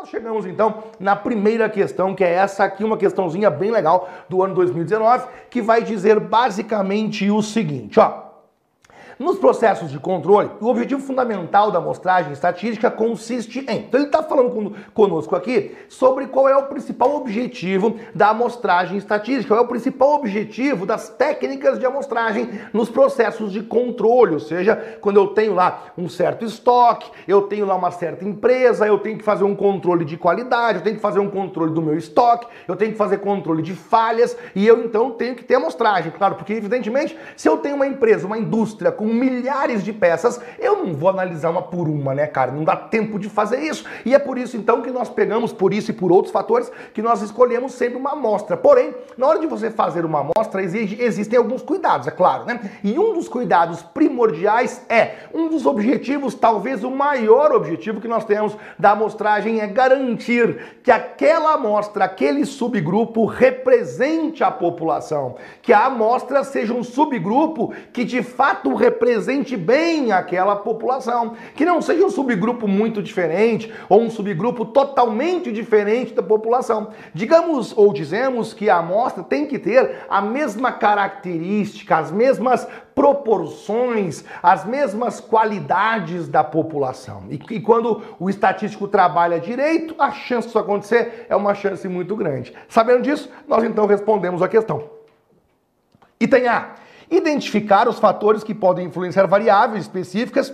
nós chegamos então na primeira questão, que é essa aqui, uma questãozinha bem legal do ano 2019, que vai dizer basicamente o seguinte, ó. Nos processos de controle, o objetivo fundamental da amostragem estatística consiste em. Então, ele está falando conosco aqui sobre qual é o principal objetivo da amostragem estatística, qual é o principal objetivo das técnicas de amostragem nos processos de controle. Ou seja, quando eu tenho lá um certo estoque, eu tenho lá uma certa empresa, eu tenho que fazer um controle de qualidade, eu tenho que fazer um controle do meu estoque, eu tenho que fazer controle de falhas e eu então tenho que ter amostragem, claro, porque evidentemente, se eu tenho uma empresa, uma indústria com milhares de peças, eu não vou analisar uma por uma, né, cara? Não dá tempo de fazer isso. E é por isso então que nós pegamos, por isso e por outros fatores, que nós escolhemos sempre uma amostra. Porém, na hora de você fazer uma amostra, existem alguns cuidados, é claro, né? E um dos cuidados primordiais é, um dos objetivos, talvez o maior objetivo que nós temos da amostragem é garantir que aquela amostra, aquele subgrupo represente a população, que a amostra seja um subgrupo que de fato represente represente bem aquela população, que não seja um subgrupo muito diferente ou um subgrupo totalmente diferente da população. Digamos ou dizemos que a amostra tem que ter a mesma característica, as mesmas proporções, as mesmas qualidades da população. E, e quando o estatístico trabalha direito, a chance disso acontecer é uma chance muito grande. Sabendo disso, nós então respondemos a questão. Item A. Identificar os fatores que podem influenciar variáveis específicas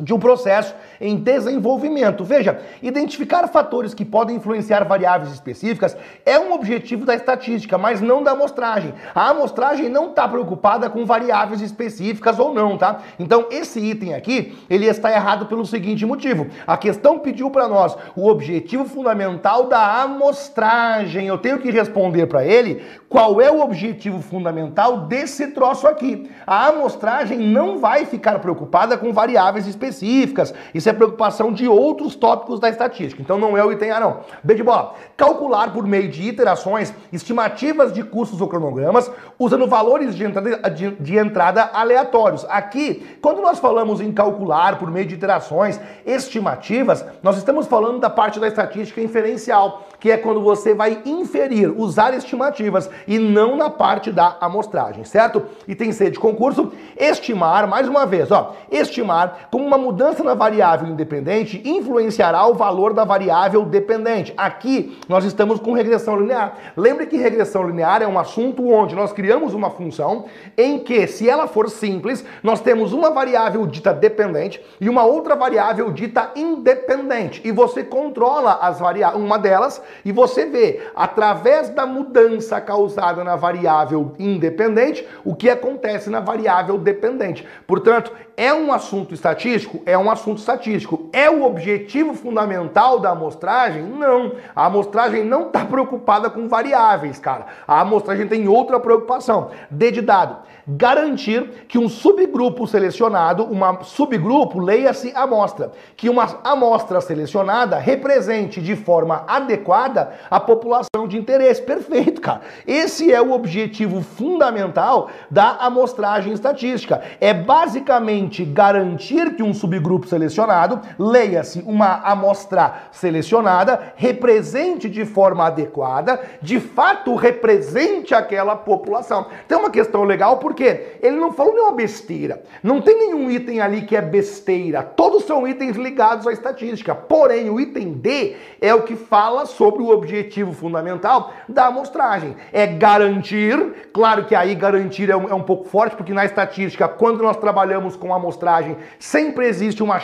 de um processo em desenvolvimento. Veja, identificar fatores que podem influenciar variáveis específicas é um objetivo da estatística, mas não da amostragem. A amostragem não está preocupada com variáveis específicas ou não, tá? Então, esse item aqui, ele está errado pelo seguinte motivo. A questão pediu para nós o objetivo fundamental da amostragem. Eu tenho que responder para ele qual é o objetivo fundamental desse troço aqui. A amostragem não vai ficar preocupada com variáveis específicas. Isso é preocupação de outros tópicos da estatística. Então não é o item A, não. B de bola. Calcular por meio de iterações estimativas de custos ou cronogramas usando valores de entrada, de, de entrada aleatórios. Aqui, quando nós falamos em calcular por meio de iterações estimativas, nós estamos falando da parte da estatística inferencial, que é quando você vai inferir, usar estimativas e não na parte da amostragem, certo? E tem C de concurso, estimar, mais uma vez, ó, estimar como uma mudança na variável independente influenciará o valor da variável dependente. Aqui nós estamos com regressão linear. Lembre que regressão linear é um assunto onde nós criamos uma função em que, se ela for simples, nós temos uma variável dita dependente e uma outra variável dita independente. E você controla as variáveis, uma delas, e você vê, através da mudança causada na variável independente, o que acontece na variável dependente. Portanto, é um assunto estatístico? É um assunto estatístico. É o objetivo fundamental da amostragem? Não. A amostragem não está preocupada com variáveis, cara. A amostragem tem outra preocupação. D de dado. Garantir que um subgrupo selecionado, uma subgrupo, leia-se amostra, que uma amostra selecionada represente de forma adequada a população de interesse. Perfeito, cara. Esse é o objetivo fundamental da amostragem estatística. É basicamente garantir que um subgrupo selecionado, leia-se uma amostra selecionada, represente de forma adequada, de fato represente aquela população. Tem uma questão legal porque ele não falou nenhuma besteira. Não tem nenhum item ali que é besteira. Todos são itens ligados à estatística. Porém, o item D é o que fala sobre o objetivo fundamental da amostragem. É garantir, claro que aí garantir é um, é um pouco forte, porque na estatística, quando nós trabalhamos com amostragem, sempre existe uma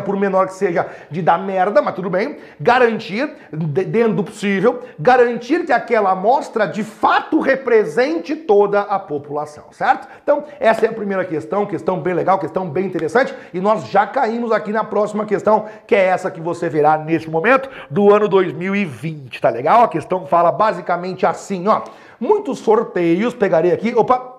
por menor que seja, de dar merda, mas tudo bem. Garantir, dentro do possível, garantir que aquela amostra de fato represente toda a população, certo? Então, essa é a primeira questão, questão bem legal, questão bem interessante, e nós já caímos aqui na próxima questão, que é essa que você verá neste momento do ano 2020, tá legal? A questão fala basicamente assim, ó. Muitos sorteios, pegarei aqui, opa,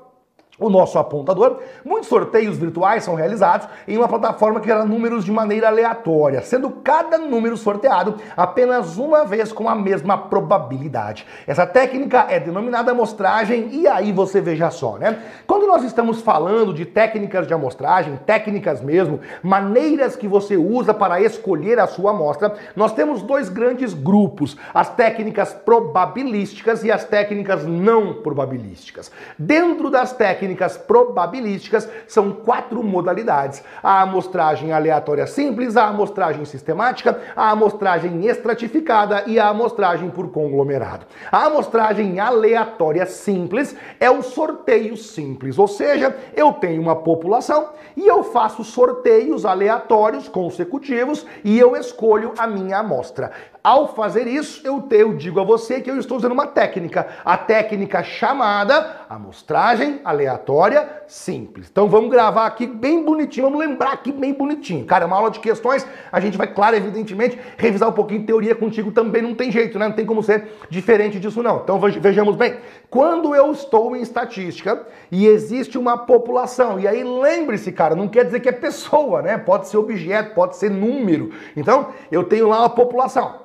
o nosso apontador, muitos sorteios virtuais são realizados em uma plataforma que gera números de maneira aleatória, sendo cada número sorteado apenas uma vez com a mesma probabilidade. Essa técnica é denominada amostragem e aí você veja só, né? Quando nós estamos falando de técnicas de amostragem, técnicas mesmo, maneiras que você usa para escolher a sua amostra, nós temos dois grandes grupos, as técnicas probabilísticas e as técnicas não probabilísticas. Dentro das técnicas técnicas probabilísticas são quatro modalidades: a amostragem aleatória simples, a amostragem sistemática, a amostragem estratificada e a amostragem por conglomerado. A amostragem aleatória simples é o sorteio simples, ou seja, eu tenho uma população e eu faço sorteios aleatórios consecutivos e eu escolho a minha amostra. Ao fazer isso, eu, eu digo a você que eu estou usando uma técnica, a técnica chamada amostragem aleatória simples. Então vamos gravar aqui bem bonitinho, vamos lembrar aqui bem bonitinho. Cara, é uma aula de questões, a gente vai, claro, evidentemente, revisar um pouquinho de teoria contigo também, não tem jeito, né? Não tem como ser diferente disso não. Então vejamos bem, quando eu estou em estatística e existe uma população, e aí lembre-se, cara, não quer dizer que é pessoa, né? Pode ser objeto, pode ser número. Então, eu tenho lá uma população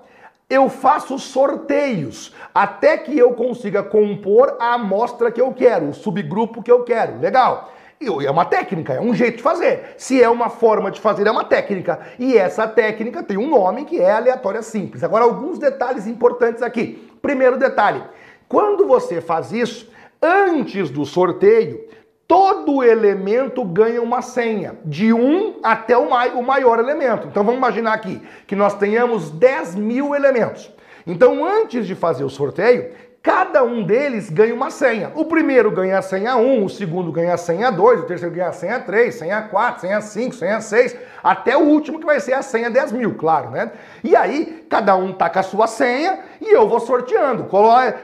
eu faço sorteios até que eu consiga compor a amostra que eu quero, o subgrupo que eu quero. Legal. É uma técnica, é um jeito de fazer. Se é uma forma de fazer, é uma técnica. E essa técnica tem um nome que é aleatória simples. Agora, alguns detalhes importantes aqui. Primeiro detalhe: quando você faz isso, antes do sorteio, todo elemento ganha uma senha, de um até o, maior elemento. Então vamos imaginar aqui que nós tenhamos 10 mil elementos. Então, antes de fazer o sorteio, cada um deles ganha uma senha. O primeiro ganha a senha 1, o segundo ganha a senha 2, o terceiro ganha a senha 3, senha 4, senha 5, senha 6, até o último que vai ser a senha 10 mil, claro, né? E aí, cada um tá com a sua senha e eu vou sorteando.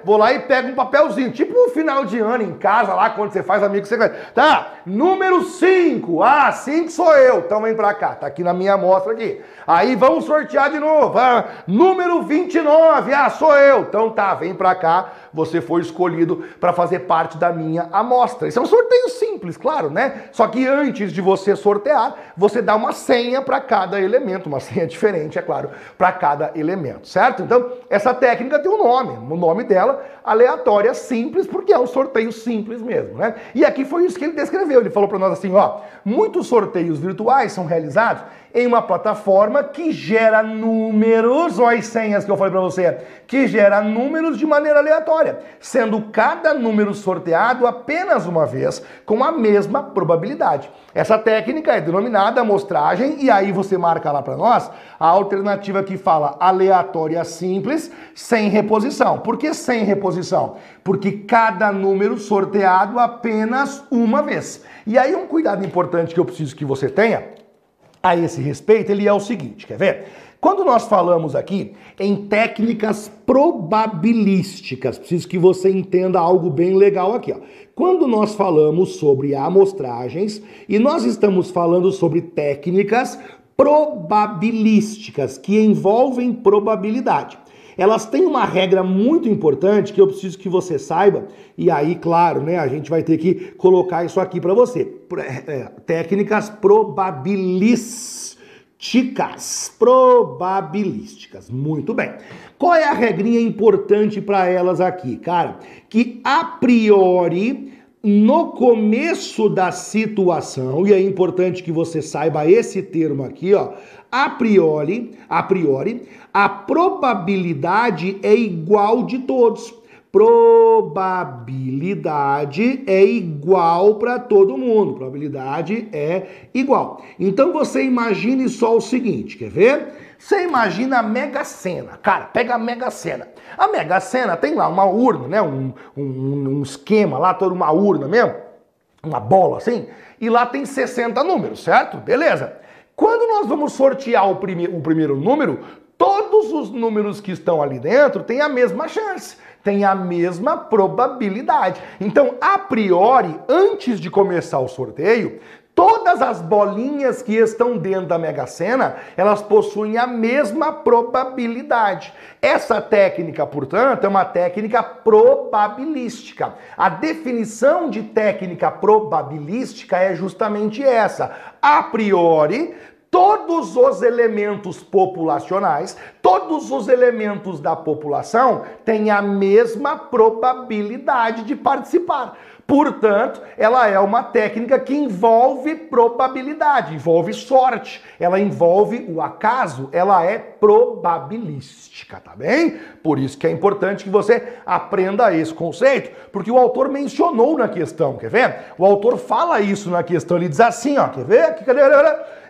Vou lá e pego um papelzinho, tipo um final de ano em casa, lá quando você faz amigo secreto. Tá, número 5, ah, 5 sou eu, então vem pra cá, tá aqui na minha amostra aqui. Aí vamos sortear de novo, ah, número 29, ah, sou eu, então tá, vem pra cá você foi escolhido para fazer parte da minha amostra. Isso é um sorteio simples, claro, né? Só que antes de você sortear, você dá uma senha para cada elemento, uma senha diferente, é claro, para cada elemento, certo? Então, essa técnica tem um nome, o nome dela, aleatória simples, porque é um sorteio simples mesmo, né? E aqui foi isso que ele descreveu. Ele falou para nós assim, ó, muitos sorteios virtuais são realizados em uma plataforma que gera números, olha as senhas que eu falei para você, que gera números de maneira aleatória, sendo cada número sorteado apenas uma vez com a mesma probabilidade. Essa técnica é denominada amostragem e aí você marca lá para nós a alternativa que fala aleatória simples sem reposição. Por que sem reposição? Porque cada número sorteado apenas uma vez. E aí um cuidado importante que eu preciso que você tenha a esse respeito, ele é o seguinte, quer ver? Quando nós falamos aqui em técnicas probabilísticas, preciso que você entenda algo bem legal aqui. Ó. Quando nós falamos sobre amostragens e nós estamos falando sobre técnicas probabilísticas que envolvem probabilidade. Elas têm uma regra muito importante que eu preciso que você saiba, e aí, claro, né, a gente vai ter que colocar isso aqui para você. É, é, técnicas probabilísticas. Probabilísticas. Muito bem. Qual é a regrinha importante para elas aqui, cara? Que a priori no começo da situação, e é importante que você saiba esse termo aqui, ó, a priori, a priori, a probabilidade é igual de todos. Probabilidade é igual para todo mundo. Probabilidade é igual. Então você imagine só o seguinte, quer ver? Você imagina a Mega Sena. Cara, pega a Mega Sena. A Mega Sena tem lá uma urna, né? Um, um, um esquema lá, toda uma urna mesmo. Uma bola assim. E lá tem 60 números, certo? Beleza. Quando nós vamos sortear o, prime o primeiro número, todos os números que estão ali dentro têm a mesma chance, têm a mesma probabilidade. Então, a priori, antes de começar o sorteio, Todas as bolinhas que estão dentro da Mega Sena, elas possuem a mesma probabilidade. Essa técnica, portanto, é uma técnica probabilística. A definição de técnica probabilística é justamente essa. A priori, todos os elementos populacionais, todos os elementos da população têm a mesma probabilidade de participar. Portanto, ela é uma técnica que envolve probabilidade, envolve sorte, ela envolve o acaso, ela é probabilística, tá bem? Por isso que é importante que você aprenda esse conceito, porque o autor mencionou na questão, quer ver? O autor fala isso na questão, ele diz assim, ó, quer ver?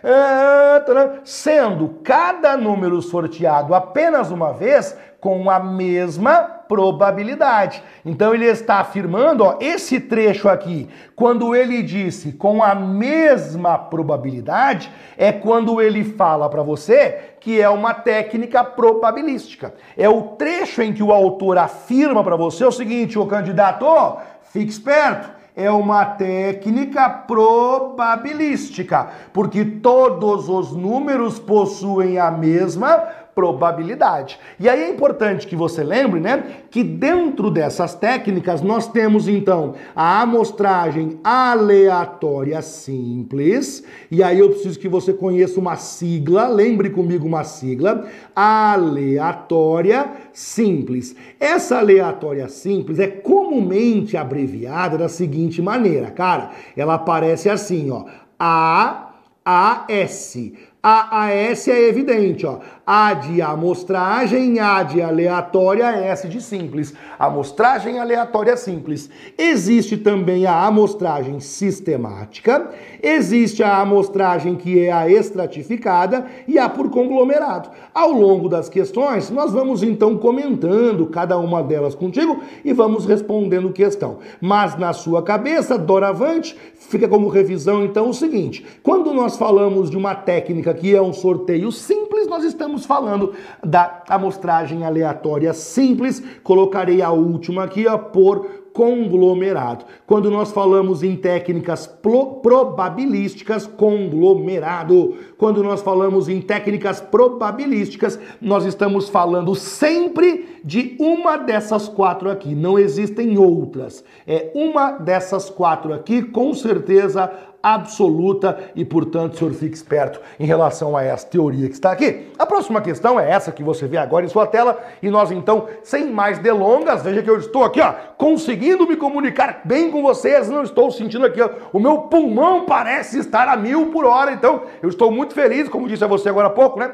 É, sendo cada número sorteado apenas uma vez, com a mesma probabilidade. Então ele está afirmando, ó, esse trecho aqui, quando ele disse com a mesma probabilidade, é quando ele fala para você que é uma técnica probabilística. É o trecho em que o autor afirma para você o seguinte, o candidato, ó, fique esperto, é uma técnica probabilística, porque todos os números possuem a mesma probabilidade. E aí é importante que você lembre, né, que dentro dessas técnicas nós temos então a amostragem aleatória simples, e aí eu preciso que você conheça uma sigla, lembre comigo uma sigla, aleatória simples. Essa aleatória simples é comumente abreviada da seguinte maneira, cara, ela aparece assim, ó, A A S a AS é evidente, ó. A de amostragem, A de aleatória, S de simples. Amostragem aleatória simples. Existe também a amostragem sistemática, existe a amostragem que é a estratificada e a por conglomerado. Ao longo das questões, nós vamos então comentando cada uma delas contigo e vamos respondendo questão. Mas na sua cabeça, doravante, fica como revisão então o seguinte: quando nós falamos de uma técnica que é um sorteio simples, nós estamos falando da amostragem aleatória simples. Colocarei a última aqui, ó, por conglomerado. Quando nós falamos em técnicas probabilísticas, conglomerado. Quando nós falamos em técnicas probabilísticas, nós estamos falando sempre de uma dessas quatro aqui. Não existem outras. É uma dessas quatro aqui, com certeza absoluta e, portanto, o senhor fique esperto em relação a essa teoria que está aqui. A próxima questão é essa que você vê agora em sua tela e nós então, sem mais delongas, veja que eu estou aqui, ó, conseguindo me comunicar bem com vocês, não estou sentindo aqui, ó, o meu pulmão parece estar a mil por hora, então eu estou muito feliz, como disse a você agora há pouco, né?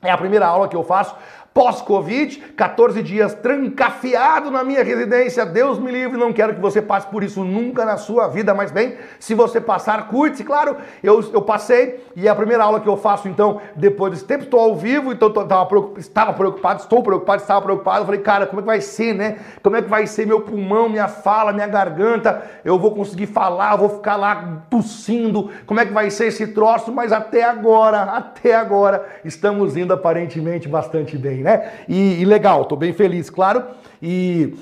É a primeira aula que eu faço pós-Covid, 14 dias trancafiado na minha residência. Deus me livre, não quero que você passe por isso nunca na sua vida, mas bem, se você passar, cuide-se, claro. Eu, eu passei e a primeira aula que eu faço, então, depois desse tempo, estou ao vivo, então estava preocupado, estava preocupado, estou preocupado, estava preocupado. Eu falei, cara, como é que vai ser, né? Como é que vai ser meu pulmão, minha fala, minha garganta? Eu vou conseguir falar, vou ficar lá tossindo, como é que vai ser esse troço? Mas até agora, até agora, estamos indo aparentemente bastante bem, né? Né? E, e legal, tô bem feliz, claro. E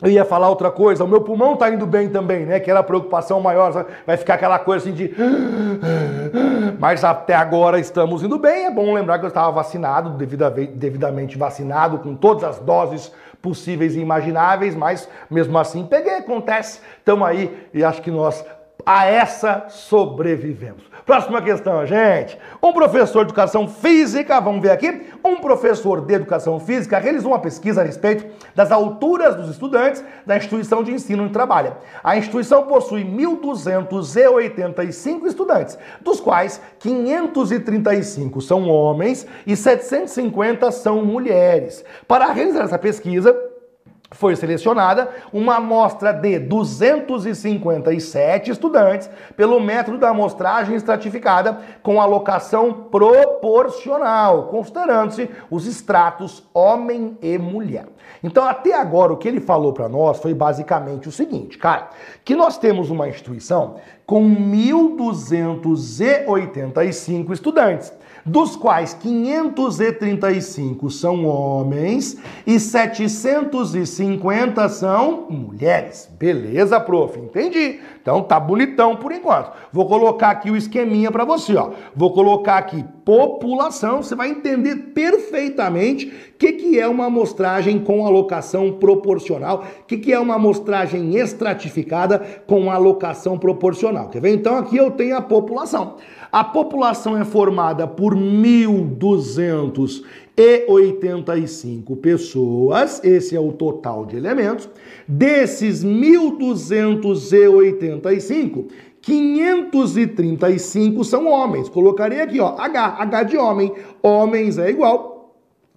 eu ia falar outra coisa, o meu pulmão tá indo bem também, né? Que era a preocupação maior, vai ficar aquela coisa assim de. Mas até agora estamos indo bem. É bom lembrar que eu estava vacinado, devidamente vacinado, com todas as doses possíveis e imagináveis, mas mesmo assim peguei, acontece. Estamos aí e acho que nós a essa sobrevivemos. Próxima questão, gente. Um professor de educação física, vamos ver aqui, um professor de educação física realizou uma pesquisa a respeito das alturas dos estudantes da instituição de ensino onde trabalha. A instituição possui 1.285 estudantes, dos quais 535 são homens e 750 são mulheres. Para realizar essa pesquisa, foi selecionada uma amostra de 257 estudantes pelo método da amostragem estratificada com alocação proporcional, considerando-se os estratos homem e mulher. Então, até agora, o que ele falou para nós foi basicamente o seguinte, cara, que nós temos uma instituição com 1.285 estudantes. Dos quais 535 são homens e 750 são mulheres. Beleza, prof? Entendi. Então tá bonitão por enquanto. Vou colocar aqui o esqueminha para você, ó. Vou colocar aqui população, você vai entender perfeitamente o que, que é uma amostragem com alocação proporcional, o que, que é uma amostragem estratificada com alocação proporcional. Quer ver? Então aqui eu tenho a população. A população é formada por 1.285 pessoas, esse é o total de elementos. Desses 1.285, 535 são homens. Colocarei aqui, ó, H, H de homem. Homens é igual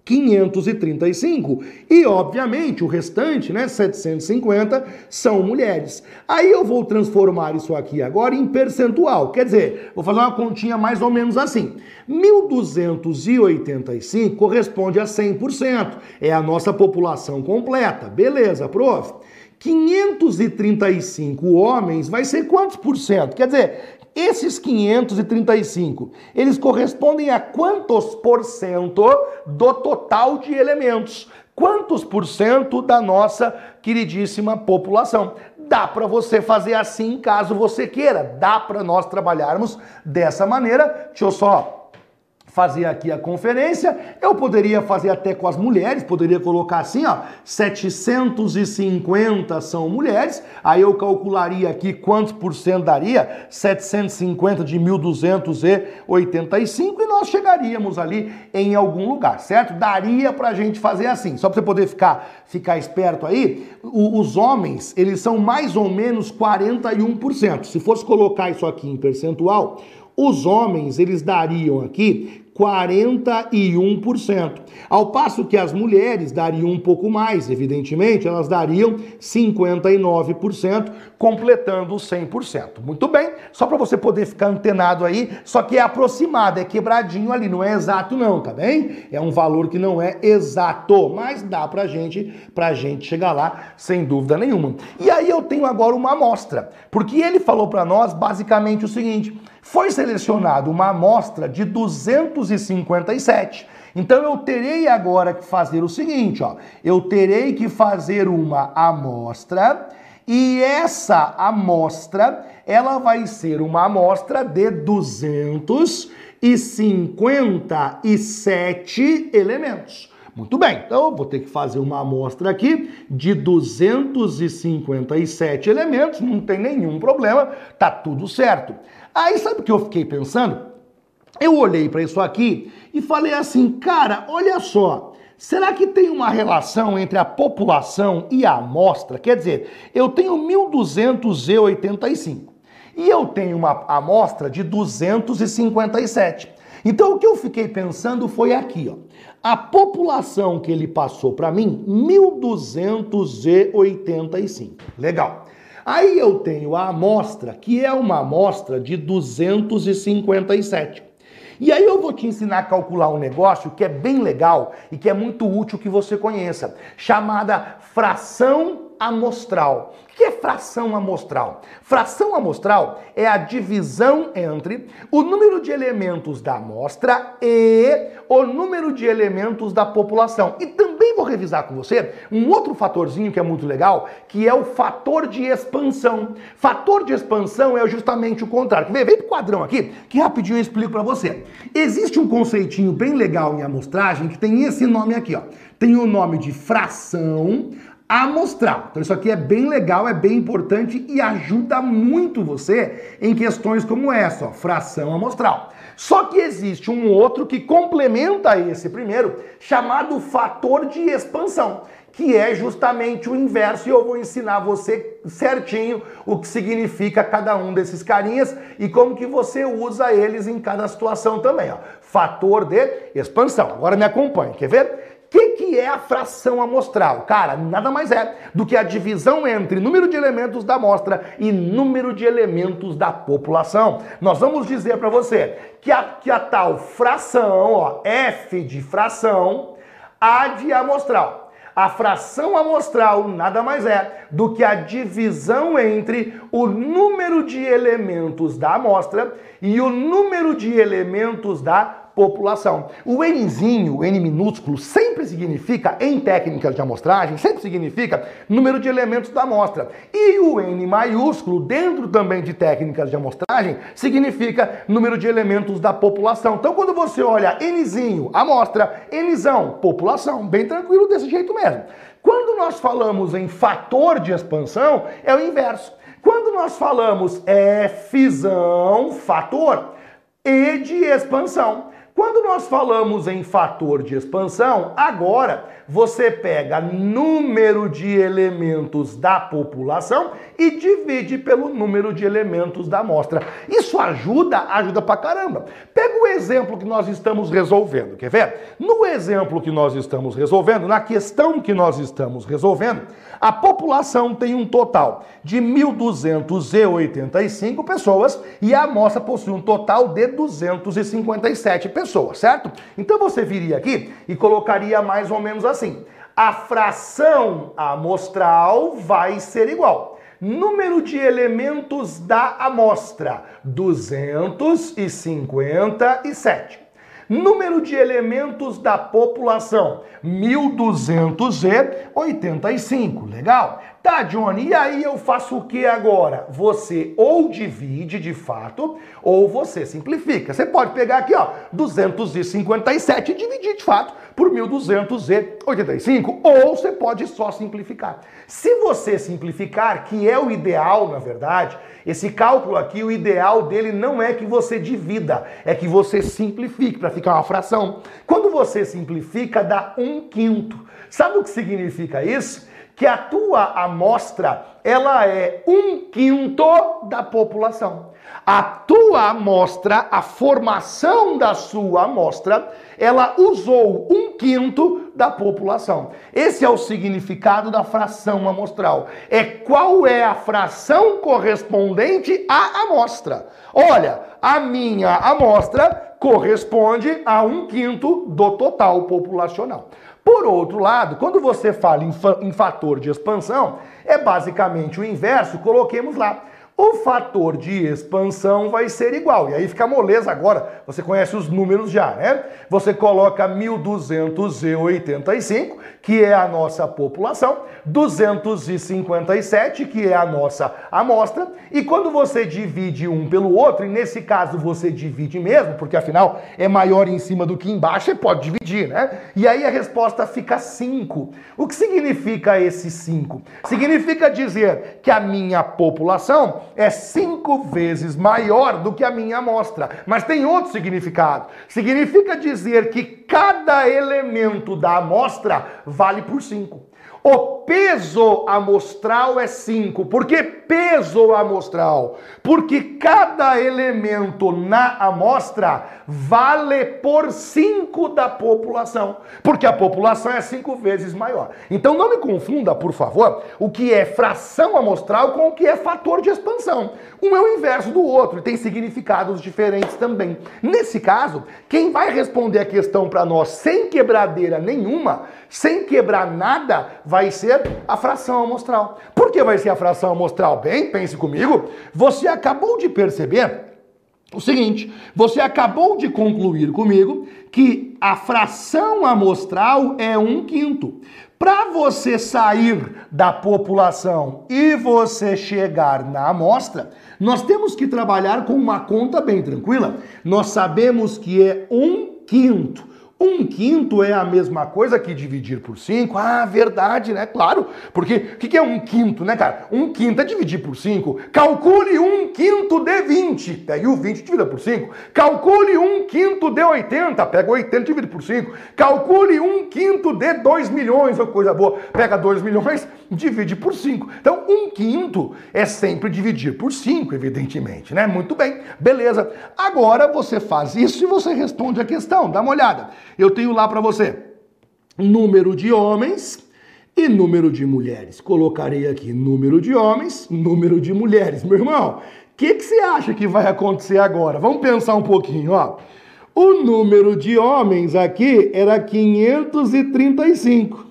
535. E, obviamente, o restante, né, 750, são mulheres. Aí eu vou transformar isso aqui agora em percentual. Quer dizer, vou fazer uma continha mais ou menos assim. 1.285 corresponde a 100%. É a nossa população completa. Beleza, prof? 535 homens vai ser quantos por cento? Quer dizer, esses 535, eles correspondem a quantos por cento do total de elementos? Quantos por cento da nossa queridíssima população? Dá para você fazer assim caso você queira. Dá para nós trabalharmos dessa maneira. Deixa eu só fazer aqui a conferência. Eu poderia fazer até com as mulheres, poderia colocar assim, ó, 750 são mulheres, aí eu calcularia aqui quantos por cento daria, 750 de 1285 e nós chegaríamos ali em algum lugar, certo? Daria pra gente fazer assim. Só para você poder ficar ficar esperto aí, os homens, eles são mais ou menos 41%. Se fosse colocar isso aqui em percentual, os homens, eles dariam aqui 41%. Ao passo que as mulheres dariam um pouco mais, evidentemente, elas dariam 59%, completando os 100%. Muito bem, só para você poder ficar antenado aí, só que é aproximado, é quebradinho ali, não é exato não, tá bem? É um valor que não é exato, mas dá pra gente, pra gente chegar lá sem dúvida nenhuma. E aí eu tenho agora uma amostra, porque ele falou para nós basicamente o seguinte: foi selecionada uma amostra de 257. Então eu terei agora que fazer o seguinte, ó. Eu terei que fazer uma amostra e essa amostra, ela vai ser uma amostra de 257 elementos. Muito bem, então eu vou ter que fazer uma amostra aqui de 257 elementos, não tem nenhum problema, tá tudo certo. Aí sabe o que eu fiquei pensando? Eu olhei para isso aqui e falei assim, cara, olha só, será que tem uma relação entre a população e a amostra? Quer dizer, eu tenho 1285 e eu tenho uma amostra de 257. Então o que eu fiquei pensando foi aqui, ó. A população que ele passou para mim, 1285. Legal. Aí eu tenho a amostra, que é uma amostra de 257. E aí eu vou te ensinar a calcular um negócio que é bem legal e que é muito útil que você conheça, chamada fração amostral. O que é fração amostral? Fração amostral é a divisão entre o número de elementos da amostra e o número de elementos da população. E também vou revisar com você um outro fatorzinho que é muito legal, que é o fator de expansão. Fator de expansão é justamente o contrário. Vem, vem pro quadrão aqui, que rapidinho eu explico para você. Existe um conceitinho bem legal em amostragem que tem esse nome aqui, ó. Tem o nome de fração amostral. Então isso aqui é bem legal, é bem importante e ajuda muito você em questões como essa, ó, fração amostral. Só que existe um outro que complementa esse primeiro, chamado fator de expansão, que é justamente o inverso e eu vou ensinar você certinho o que significa cada um desses carinhas e como que você usa eles em cada situação também, ó. Fator de expansão. Agora me acompanhe, quer ver? Que, que é a fração amostral? Cara, nada mais é do que a divisão entre número de elementos da amostra e número de elementos da população. Nós vamos dizer para você que a, que a tal fração, ó, F de fração, A de amostral. A fração amostral nada mais é do que a divisão entre o número de elementos da amostra e o número de elementos da população. O Nzinho, N minúsculo, sempre significa, em técnicas de amostragem, sempre significa número de elementos da amostra. E o N maiúsculo, dentro também de técnicas de amostragem, significa número de elementos da população. Então, quando você olha Nzinho, amostra, Nzão, população, bem tranquilo desse jeito mesmo. Quando nós falamos em fator de expansão, é o inverso. Quando nós falamos fisão, fator, e de expansão. Quando nós falamos em fator de expansão, agora você pega número de elementos da população e divide pelo número de elementos da amostra. Isso ajuda, ajuda pra caramba. Pega o exemplo que nós estamos resolvendo, quer ver? No exemplo que nós estamos resolvendo, na questão que nós estamos resolvendo, a população tem um total de 1.285 pessoas e a amostra possui um total de 257 pessoas, certo? Então você viria aqui e colocaria mais ou menos assim: a fração amostral vai ser igual. Número de elementos da amostra: 257. Número de elementos da população, 1285. Legal? Tá, Johnny, e aí eu faço o que agora? Você ou divide de fato, ou você simplifica. Você pode pegar aqui, ó, 257 e dividir de fato por 1285, ou você pode só simplificar. Se você simplificar, que é o ideal, na verdade, esse cálculo aqui, o ideal dele não é que você divida, é que você simplifique para ficar uma fração. Quando você simplifica, dá um quinto. Sabe o que significa isso? Que a tua amostra ela é um quinto da população. A tua amostra, a formação da sua amostra, ela usou um quinto da população. Esse é o significado da fração amostral. É qual é a fração correspondente à amostra. Olha, a minha amostra corresponde a um quinto do total populacional. Por outro lado, quando você fala em, em fator de expansão, é basicamente o inverso, coloquemos lá o fator de expansão vai ser igual. E aí fica moleza agora, você conhece os números já, né? Você coloca 1285, que é a nossa população, 257, que é a nossa amostra, e quando você divide um pelo outro, e nesse caso você divide mesmo, porque afinal é maior em cima do que embaixo, você pode dividir, né? E aí a resposta fica 5. O que significa esse 5? Significa dizer que a minha população é cinco vezes maior do que a minha amostra. Mas tem outro significado. Significa dizer que cada elemento da amostra vale por cinco. O peso amostral é 5. Por que peso amostral? Porque cada elemento na amostra vale por 5 da população. Porque a população é 5 vezes maior. Então não me confunda, por favor, o que é fração amostral com o que é fator de expansão. Um é o inverso do outro e tem significados diferentes também. Nesse caso, quem vai responder a questão para nós sem quebradeira nenhuma, sem quebrar nada, vai ser a fração amostral. Por que vai ser a fração amostral? Bem, pense comigo, você acabou de perceber o seguinte, você acabou de concluir comigo que a fração amostral é um quinto. Para você sair da população e você chegar na amostra, nós temos que trabalhar com uma conta bem tranquila. Nós sabemos que é um quinto. Um quinto é a mesma coisa que dividir por cinco? Ah, verdade, né? Claro. Porque o que, que é um quinto, né, cara? Um quinto é dividir por cinco. Calcule um quinto de 20. Pegue o 20 e divida por cinco. Calcule um quinto de 80. Pega 80 e divide por cinco. Calcule um quinto de 2 milhões. Coisa boa. Pega 2 milhões, divide por cinco. Então, um quinto é sempre dividir por cinco, evidentemente, né? Muito bem. Beleza. Agora você faz isso e você responde a questão. Dá uma olhada eu tenho lá para você número de homens e número de mulheres. Colocarei aqui número de homens, número de mulheres. Meu irmão, o que, que você acha que vai acontecer agora? Vamos pensar um pouquinho, ó. O número de homens aqui era 535,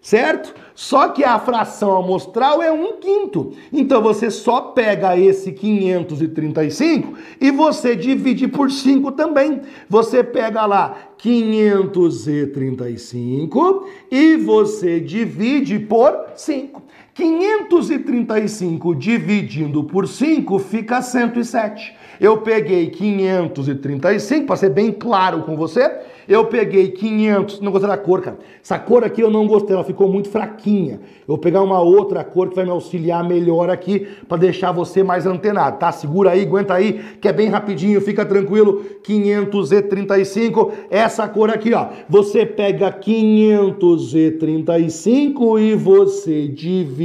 certo? Só que a fração amostral é um quinto. Então você só pega esse 535 e você divide por 5 também. Você pega lá 535 e você divide por 5. 535 dividindo por 5 fica 107. Eu peguei 535, para ser bem claro com você, eu peguei 500, não gostei da cor, cara. Essa cor aqui eu não gostei, ela ficou muito fraquinha. Eu vou pegar uma outra cor que vai me auxiliar melhor aqui para deixar você mais antenado, tá? Segura aí, aguenta aí, que é bem rapidinho, fica tranquilo. 535, essa cor aqui, ó. Você pega 535 e você divide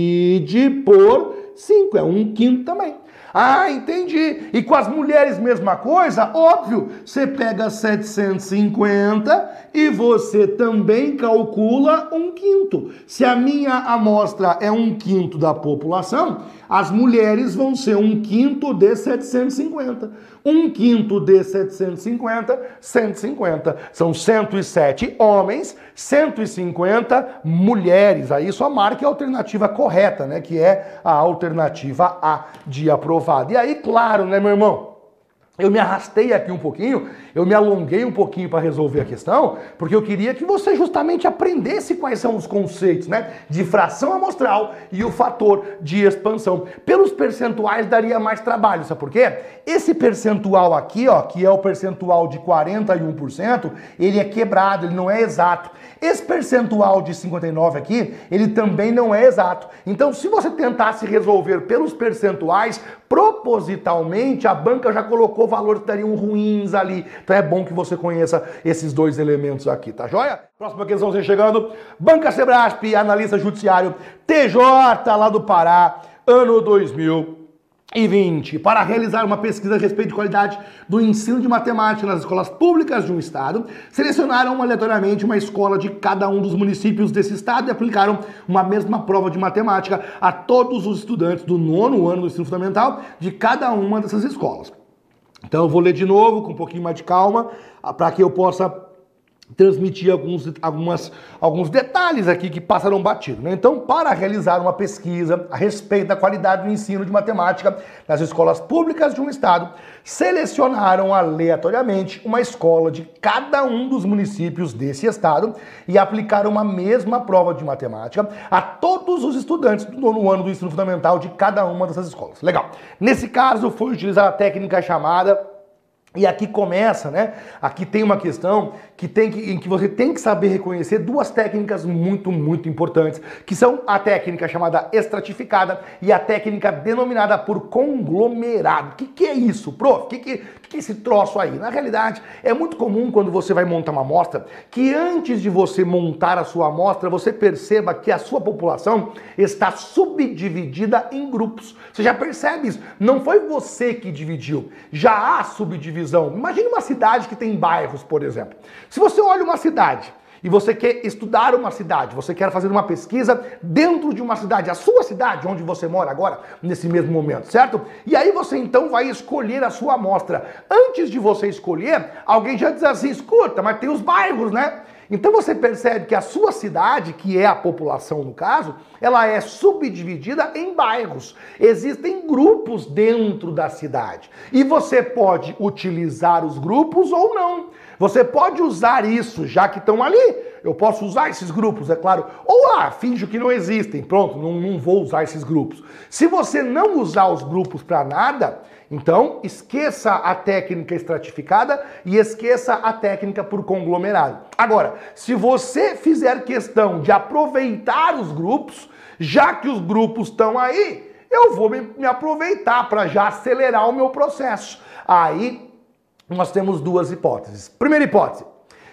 por 5, é um quinto também. Ah, entendi. E com as mulheres, mesma coisa? Óbvio, você pega 750 e você também calcula um quinto. Se a minha amostra é um quinto da população, as mulheres vão ser um quinto de 750. Um quinto de 750, 150. São 107 homens, 150 mulheres. Aí só marque a alternativa correta, né? Que é a alternativa A de aprovado. E aí, claro, né, meu irmão? Eu me arrastei aqui um pouquinho, eu me alonguei um pouquinho para resolver a questão, porque eu queria que você justamente aprendesse quais são os conceitos, né, de fração amostral e o fator de expansão. Pelos percentuais daria mais trabalho, sabe por quê? Esse percentual aqui, ó, que é o percentual de 41%, ele é quebrado, ele não é exato. Esse percentual de 59 aqui, ele também não é exato. Então, se você tentasse resolver pelos percentuais, propositalmente a banca já colocou valores que estariam ruins ali. Então é bom que você conheça esses dois elementos aqui, tá joia? Próxima questão você chegando. Banca Sebrasp, analista judiciário, TJ lá do Pará, ano 2000 e 20 para realizar uma pesquisa a respeito de qualidade do ensino de matemática nas escolas públicas de um estado, selecionaram aleatoriamente uma escola de cada um dos municípios desse estado e aplicaram uma mesma prova de matemática a todos os estudantes do nono ano do ensino fundamental de cada uma dessas escolas. Então eu vou ler de novo com um pouquinho mais de calma para que eu possa transmitir alguns, algumas, alguns detalhes aqui que passaram batido. Né? Então, para realizar uma pesquisa a respeito da qualidade do ensino de matemática nas escolas públicas de um estado, selecionaram aleatoriamente uma escola de cada um dos municípios desse estado e aplicaram uma mesma prova de matemática a todos os estudantes do nono ano do ensino fundamental de cada uma dessas escolas. Legal. Nesse caso, foi utilizada a técnica chamada e aqui começa, né? Aqui tem uma questão que tem que, em que você tem que saber reconhecer duas técnicas muito, muito importantes, que são a técnica chamada estratificada e a técnica denominada por conglomerado. O que, que é isso, prof? O que, que, que é esse troço aí? Na realidade, é muito comum quando você vai montar uma amostra que antes de você montar a sua amostra, você perceba que a sua população está subdividida em grupos. Você já percebe isso? Não foi você que dividiu, já há subdivisão. Imagine uma cidade que tem bairros, por exemplo. Se você olha uma cidade e você quer estudar uma cidade, você quer fazer uma pesquisa dentro de uma cidade, a sua cidade, onde você mora agora, nesse mesmo momento, certo? E aí você então vai escolher a sua amostra. Antes de você escolher, alguém já diz assim: escuta, mas tem os bairros, né? Então você percebe que a sua cidade, que é a população no caso, ela é subdividida em bairros. Existem grupos dentro da cidade. E você pode utilizar os grupos ou não. Você pode usar isso, já que estão ali. Eu posso usar esses grupos, é claro. Ou ah, finjo que não existem. Pronto, não, não vou usar esses grupos. Se você não usar os grupos para nada, então esqueça a técnica estratificada e esqueça a técnica por conglomerado. Agora, se você fizer questão de aproveitar os grupos, já que os grupos estão aí, eu vou me, me aproveitar para já acelerar o meu processo. Aí nós temos duas hipóteses. Primeira hipótese: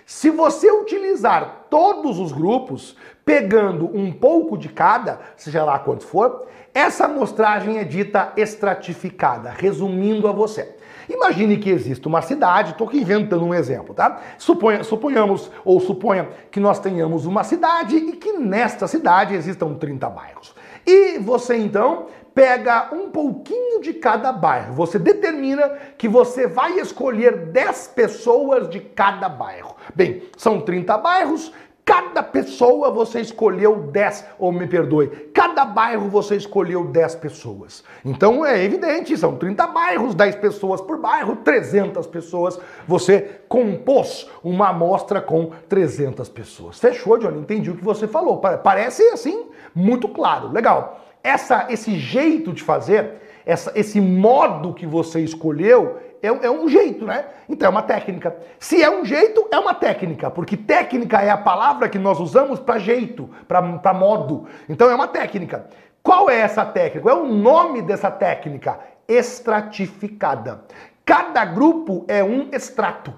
se você utilizar todos os grupos, pegando um pouco de cada, seja lá quanto for, essa amostragem é dita estratificada, resumindo a você. Imagine que existe uma cidade, estou aqui inventando um exemplo, tá? Suponha, suponhamos, ou suponha que nós tenhamos uma cidade e que nesta cidade existam 30 bairros. E você então pega um pouquinho de cada bairro. Você determina que você vai escolher 10 pessoas de cada bairro. Bem, são 30 bairros, Cada pessoa você escolheu 10, ou me perdoe, cada bairro você escolheu 10 pessoas. Então é evidente, são 30 bairros, 10 pessoas por bairro, 300 pessoas. Você compôs uma amostra com 300 pessoas. Fechou, Johnny? Entendi o que você falou. Parece assim, muito claro. Legal. Essa, esse jeito de fazer, essa, esse modo que você escolheu, é, é, um jeito, né? Então é uma técnica. Se é um jeito, é uma técnica, porque técnica é a palavra que nós usamos para jeito, para modo. Então é uma técnica. Qual é essa técnica? Qual é o nome dessa técnica? Estratificada. Cada grupo é um extrato.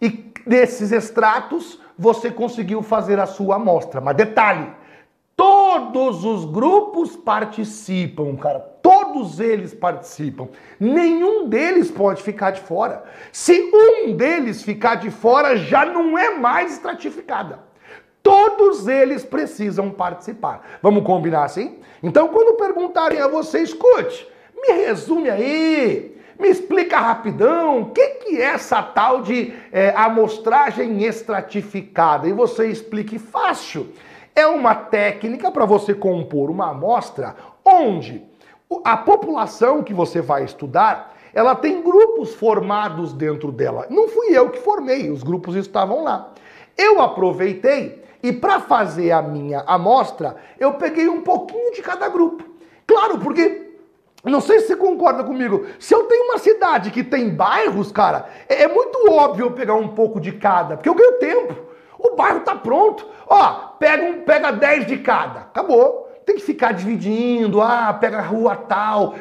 E desses extratos você conseguiu fazer a sua amostra. Mas detalhe, Todos os grupos participam, cara. Todos eles participam. Nenhum deles pode ficar de fora. Se um deles ficar de fora, já não é mais estratificada. Todos eles precisam participar. Vamos combinar assim? Então, quando perguntarem a você, escute, me resume aí, me explica rapidão o que, que é essa tal de é, amostragem estratificada. E você explique fácil. É uma técnica para você compor uma amostra onde a população que você vai estudar, ela tem grupos formados dentro dela. Não fui eu que formei, os grupos estavam lá. Eu aproveitei e para fazer a minha amostra, eu peguei um pouquinho de cada grupo. Claro, porque não sei se você concorda comigo. Se eu tenho uma cidade que tem bairros, cara, é, é muito óbvio eu pegar um pouco de cada, porque eu ganho tempo. O bairro tá pronto. Ó, pega, um, pega 10 de cada. Acabou. Tem que ficar dividindo, ah, pega a rua tal,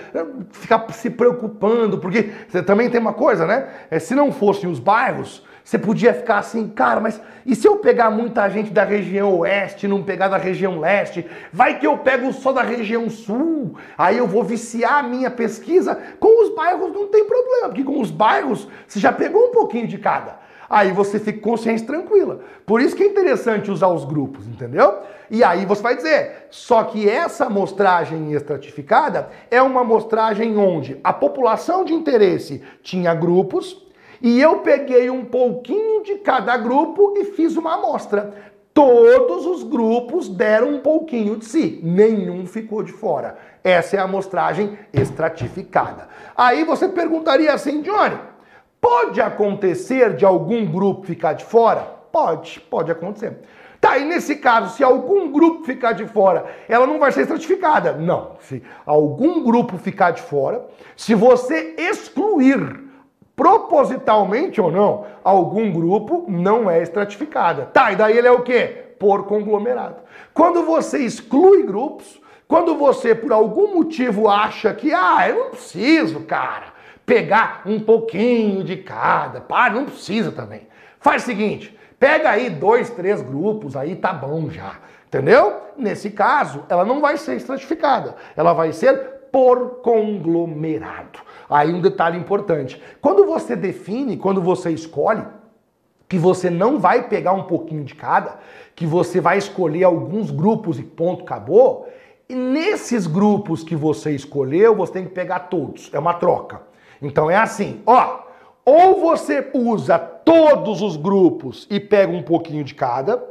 ficar se preocupando, porque você também tem uma coisa, né? É, se não fossem os bairros, você podia ficar assim, cara, mas e se eu pegar muita gente da região oeste, não pegar da região leste? Vai que eu pego só da região sul, aí eu vou viciar a minha pesquisa. Com os bairros não tem problema, porque com os bairros você já pegou um pouquinho de cada aí você fica com consciência tranquila. Por isso que é interessante usar os grupos, entendeu? E aí você vai dizer, só que essa amostragem estratificada é uma amostragem onde a população de interesse tinha grupos e eu peguei um pouquinho de cada grupo e fiz uma amostra. Todos os grupos deram um pouquinho de si, nenhum ficou de fora. Essa é a amostragem estratificada. Aí você perguntaria assim, Johnny, Pode acontecer de algum grupo ficar de fora? Pode, pode acontecer. Tá, e nesse caso, se algum grupo ficar de fora, ela não vai ser estratificada. Não. Se algum grupo ficar de fora, se você excluir propositalmente ou não, algum grupo não é estratificada. Tá, e daí ele é o quê? Por conglomerado. Quando você exclui grupos, quando você por algum motivo acha que, ah, eu não preciso, cara, pegar um pouquinho de cada. Para, não precisa também. Faz o seguinte, pega aí dois, três grupos, aí tá bom já. Entendeu? Nesse caso, ela não vai ser estratificada. Ela vai ser por conglomerado. Aí um detalhe importante. Quando você define, quando você escolhe, que você não vai pegar um pouquinho de cada, que você vai escolher alguns grupos e ponto, acabou. E nesses grupos que você escolheu, você tem que pegar todos. É uma troca. Então é assim, ó, ou você usa todos os grupos e pega um pouquinho de cada,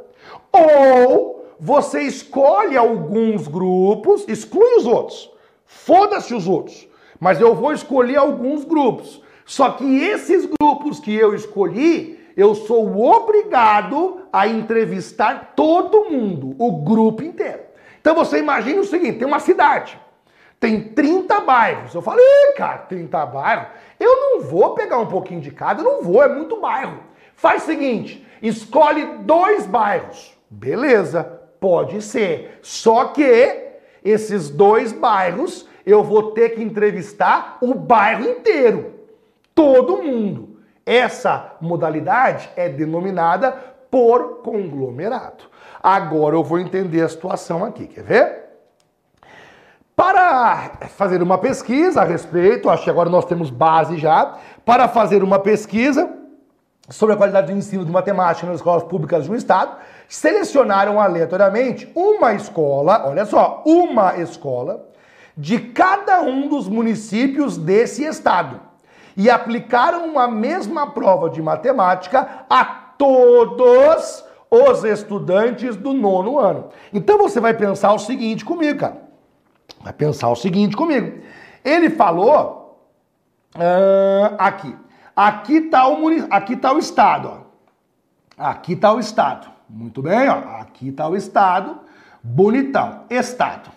ou você escolhe alguns grupos, exclui os outros. Foda-se os outros. Mas eu vou escolher alguns grupos. Só que esses grupos que eu escolhi, eu sou obrigado a entrevistar todo mundo, o grupo inteiro. Então você imagina o seguinte: tem uma cidade tem 30 bairros. Eu falei, cara, 30 bairros? Eu não vou pegar um pouquinho de cada, eu não vou, é muito bairro. Faz o seguinte, escolhe dois bairros. Beleza, pode ser. Só que esses dois bairros eu vou ter que entrevistar o bairro inteiro. Todo mundo. Essa modalidade é denominada por conglomerado. Agora eu vou entender a situação aqui, quer ver? Para fazer uma pesquisa a respeito, acho que agora nós temos base já, para fazer uma pesquisa sobre a qualidade do ensino de matemática nas escolas públicas do Estado, selecionaram aleatoriamente uma escola, olha só, uma escola de cada um dos municípios desse estado e aplicaram a mesma prova de matemática a todos os estudantes do nono ano. Então você vai pensar o seguinte comigo, cara. Vai pensar o seguinte comigo. Ele falou uh, aqui. Aqui está o, aqui tá o estado. Ó. Aqui está o estado. Muito bem, ó. Aqui está o estado. Bonitão. Estado.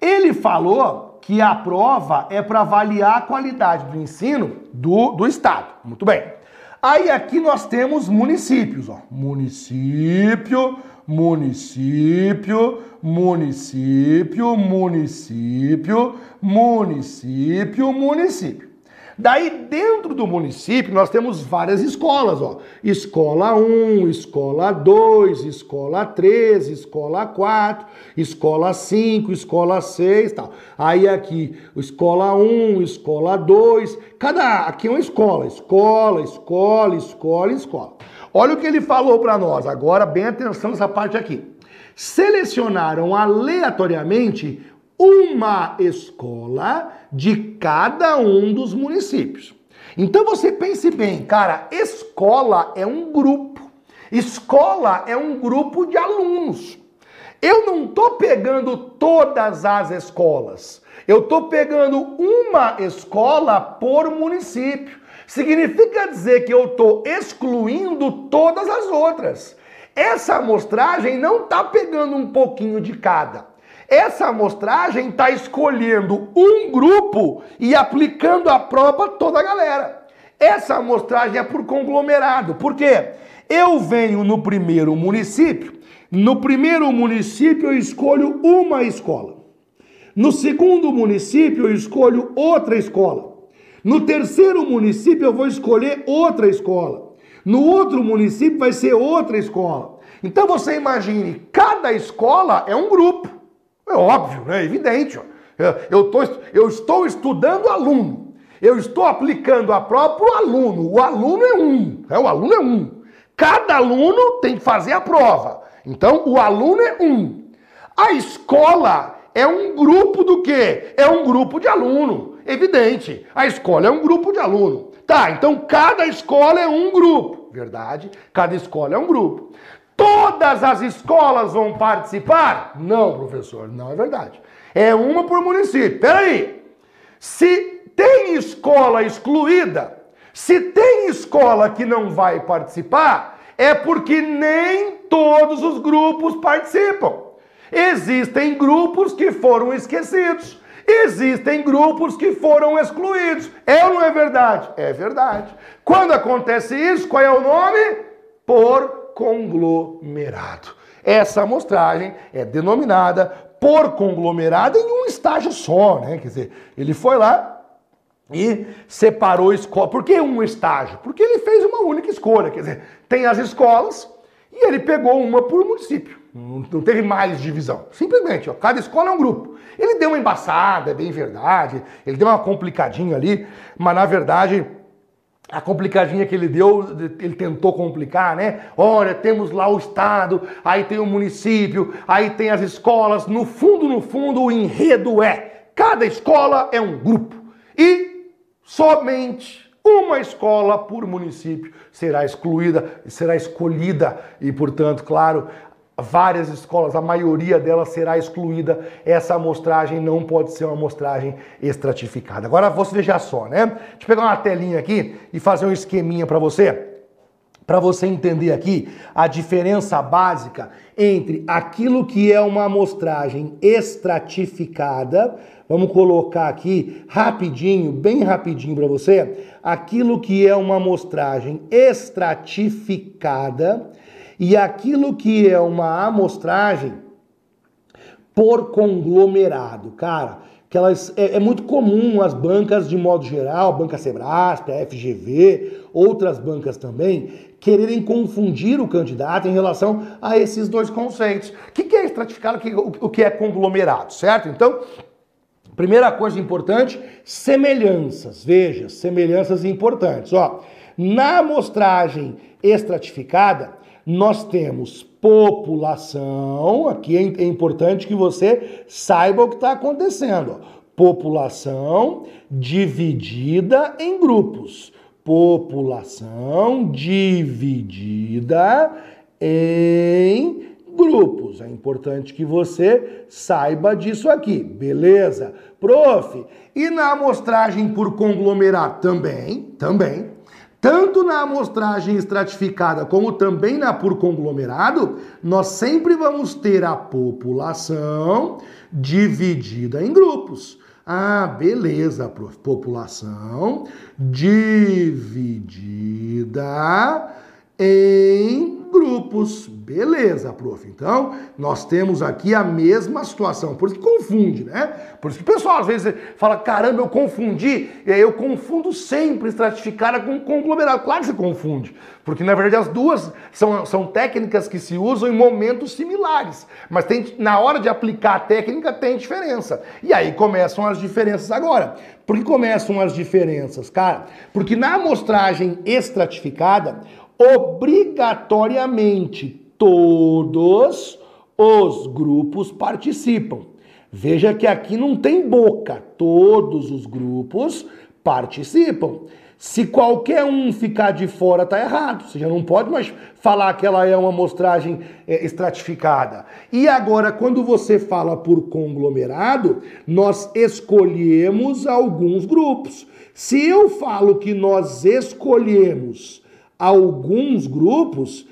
Ele falou que a prova é para avaliar a qualidade do ensino do, do estado. Muito bem. Aí aqui nós temos municípios, ó. Município, município, município, município, município, município. Daí, dentro do município, nós temos várias escolas, ó. Escola 1, escola 2, escola 3, escola 4, escola 5, escola 6, tal. Aí aqui, escola 1, escola 2, cada aqui é uma escola, escola, escola, escola, escola. Olha o que ele falou para nós. Agora, bem atenção nessa parte aqui. Selecionaram aleatoriamente uma escola de cada um dos municípios. Então você pense bem, cara, escola é um grupo. Escola é um grupo de alunos. Eu não estou pegando todas as escolas. Eu estou pegando uma escola por município. Significa dizer que eu estou excluindo todas as outras. Essa amostragem não está pegando um pouquinho de cada. Essa amostragem está escolhendo um grupo e aplicando a prova toda a galera. Essa amostragem é por conglomerado. Por quê? Eu venho no primeiro município, no primeiro município eu escolho uma escola. No segundo município eu escolho outra escola. No terceiro município eu vou escolher outra escola. No outro município vai ser outra escola. Então você imagine, cada escola é um grupo. É óbvio, né? é evidente. Eu, tô, eu estou estudando aluno. Eu estou aplicando a prova para o aluno. O aluno é um. É, o aluno é um. Cada aluno tem que fazer a prova. Então, o aluno é um. A escola é um grupo do quê? É um grupo de aluno. Evidente. A escola é um grupo de aluno. Tá, então cada escola é um grupo. Verdade? Cada escola é um grupo. Todas as escolas vão participar? Não, professor, não é verdade. É uma por município. Peraí. Se tem escola excluída, se tem escola que não vai participar, é porque nem todos os grupos participam. Existem grupos que foram esquecidos. Existem grupos que foram excluídos. É ou não é verdade? É verdade. Quando acontece isso, qual é o nome? Por conglomerado. Essa amostragem é denominada por conglomerado em um estágio só, né? Quer dizer, ele foi lá e separou escola. Por que um estágio? Porque ele fez uma única escolha. Quer dizer, tem as escolas e ele pegou uma por município. Não teve mais divisão. Simplesmente, ó, cada escola é um grupo. Ele deu uma embaçada, é bem verdade. Ele deu uma complicadinha ali, mas na verdade a complicadinha que ele deu, ele tentou complicar, né? Olha, temos lá o estado, aí tem o município, aí tem as escolas. No fundo, no fundo, o enredo é: cada escola é um grupo e somente uma escola por município será excluída, será escolhida e, portanto, claro, várias escolas, a maioria delas será excluída. Essa amostragem não pode ser uma amostragem estratificada. Agora você veja só, né? Deixa eu pegar uma telinha aqui e fazer um esqueminha para você. Para você entender aqui a diferença básica entre aquilo que é uma amostragem estratificada, vamos colocar aqui rapidinho, bem rapidinho para você, aquilo que é uma amostragem estratificada e aquilo que é uma amostragem por conglomerado. Cara, que elas, é, é, muito comum as bancas, de modo geral, Banca Sebrasp, a FGV, outras bancas também, quererem confundir o candidato em relação a esses dois conceitos. O que é estratificado, o que é conglomerado, certo? Então, primeira coisa importante, semelhanças. Veja, semelhanças importantes. Ó, na amostragem estratificada, nós temos população, aqui é, é importante que você saiba o que está acontecendo. População dividida em grupos. População dividida em grupos. É importante que você saiba disso aqui, beleza? Prof, e na amostragem por conglomerado também, também. Tanto na amostragem estratificada como também na por conglomerado, nós sempre vamos ter a população dividida em grupos. Ah, beleza, prof. População dividida em grupos. Beleza, prof. Então, nós temos aqui a mesma situação. Por isso que confunde, né? Por isso que o pessoal às vezes fala, caramba, eu confundi. Eu confundo sempre estratificada com conglomerado. Claro que você confunde. Porque, na verdade, as duas são, são técnicas que se usam em momentos similares. Mas tem, na hora de aplicar a técnica tem diferença. E aí começam as diferenças agora. Por que começam as diferenças, cara? Porque na amostragem estratificada, obrigatoriamente todos os grupos participam. Veja que aqui não tem boca, todos os grupos participam. Se qualquer um ficar de fora, tá errado. Você já não pode mais falar que ela é uma amostragem é, estratificada. E agora, quando você fala por conglomerado, nós escolhemos alguns grupos. Se eu falo que nós escolhemos alguns grupos,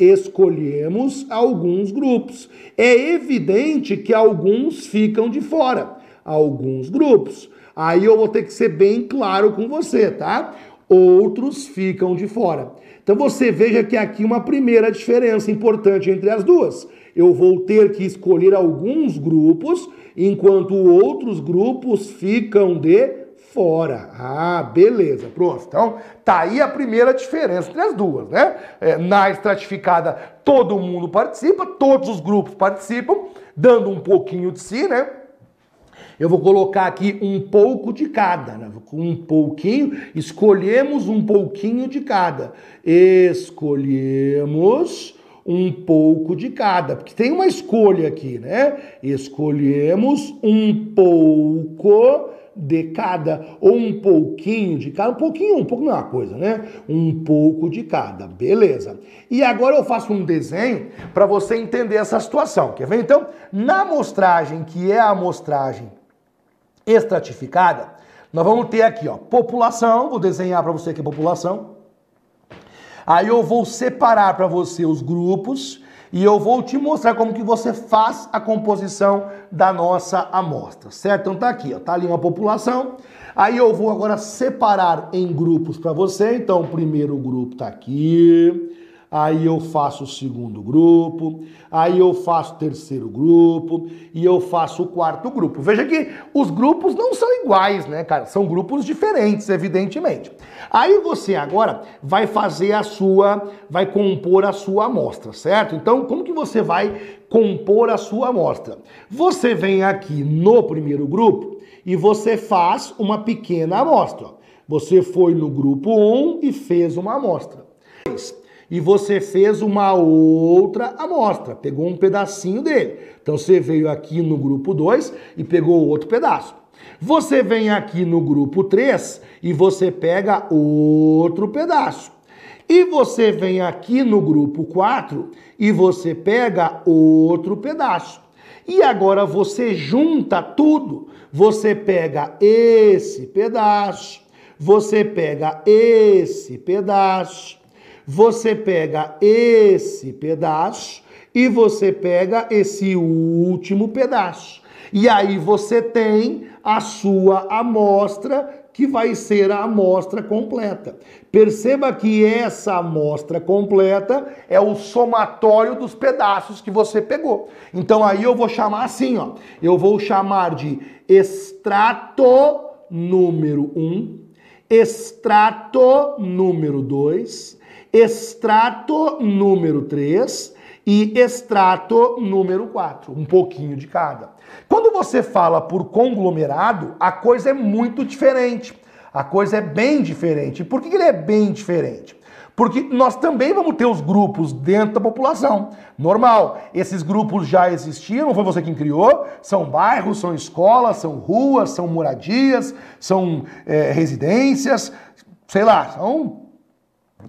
escolhemos alguns grupos. É evidente que alguns ficam de fora, alguns grupos. Aí eu vou ter que ser bem claro com você, tá? Outros ficam de fora. Então você veja que aqui uma primeira diferença importante entre as duas. Eu vou ter que escolher alguns grupos, enquanto outros grupos ficam de fora. Ah, beleza, pronto. Então, tá aí a primeira diferença entre as duas, né? É, na estratificada, todo mundo participa, todos os grupos participam, dando um pouquinho de si, né? Eu vou colocar aqui um pouco de cada, né? um pouquinho, escolhemos um pouquinho de cada. Escolhemos um pouco de cada, porque tem uma escolha aqui, né? Escolhemos um pouco de cada, ou um pouquinho de cada, um pouquinho, um pouco não é uma coisa, né? Um pouco de cada, beleza. E agora eu faço um desenho para você entender essa situação, quer ver? Então, na amostragem, que é a amostragem estratificada, nós vamos ter aqui, ó, população, vou desenhar para você aqui a população. Aí eu vou separar para você os grupos e eu vou te mostrar como que você faz a composição da nossa amostra, certo? Então tá aqui, ó, tá ali uma população. Aí eu vou agora separar em grupos para você. Então o primeiro grupo tá aqui aí eu faço o segundo grupo, aí eu faço o terceiro grupo e eu faço o quarto grupo. Veja que os grupos não são iguais, né, cara? São grupos diferentes, evidentemente. Aí você agora vai fazer a sua, vai compor a sua amostra, certo? Então, como que você vai compor a sua amostra? Você vem aqui no primeiro grupo e você faz uma pequena amostra. Você foi no grupo 1 e fez uma amostra e você fez uma outra amostra, pegou um pedacinho dele. Então você veio aqui no grupo 2 e pegou outro pedaço. Você vem aqui no grupo 3 e você pega outro pedaço. E você vem aqui no grupo 4 e você pega outro pedaço. E agora você junta tudo. Você pega esse pedaço, você pega esse pedaço, você pega esse pedaço e você pega esse último pedaço. E aí você tem a sua amostra que vai ser a amostra completa. Perceba que essa amostra completa é o somatório dos pedaços que você pegou. Então aí eu vou chamar assim, ó. Eu vou chamar de extrato número 1, extrato número 2, extrato número 3 e extrato número 4, um pouquinho de cada. Quando você fala por conglomerado, a coisa é muito diferente. A coisa é bem diferente. Por que ele é bem diferente? Porque nós também vamos ter os grupos dentro da população. Normal. Esses grupos já existiam, não foi você quem criou. São bairros, são escolas, são ruas, são moradias, são é, residências, sei lá, são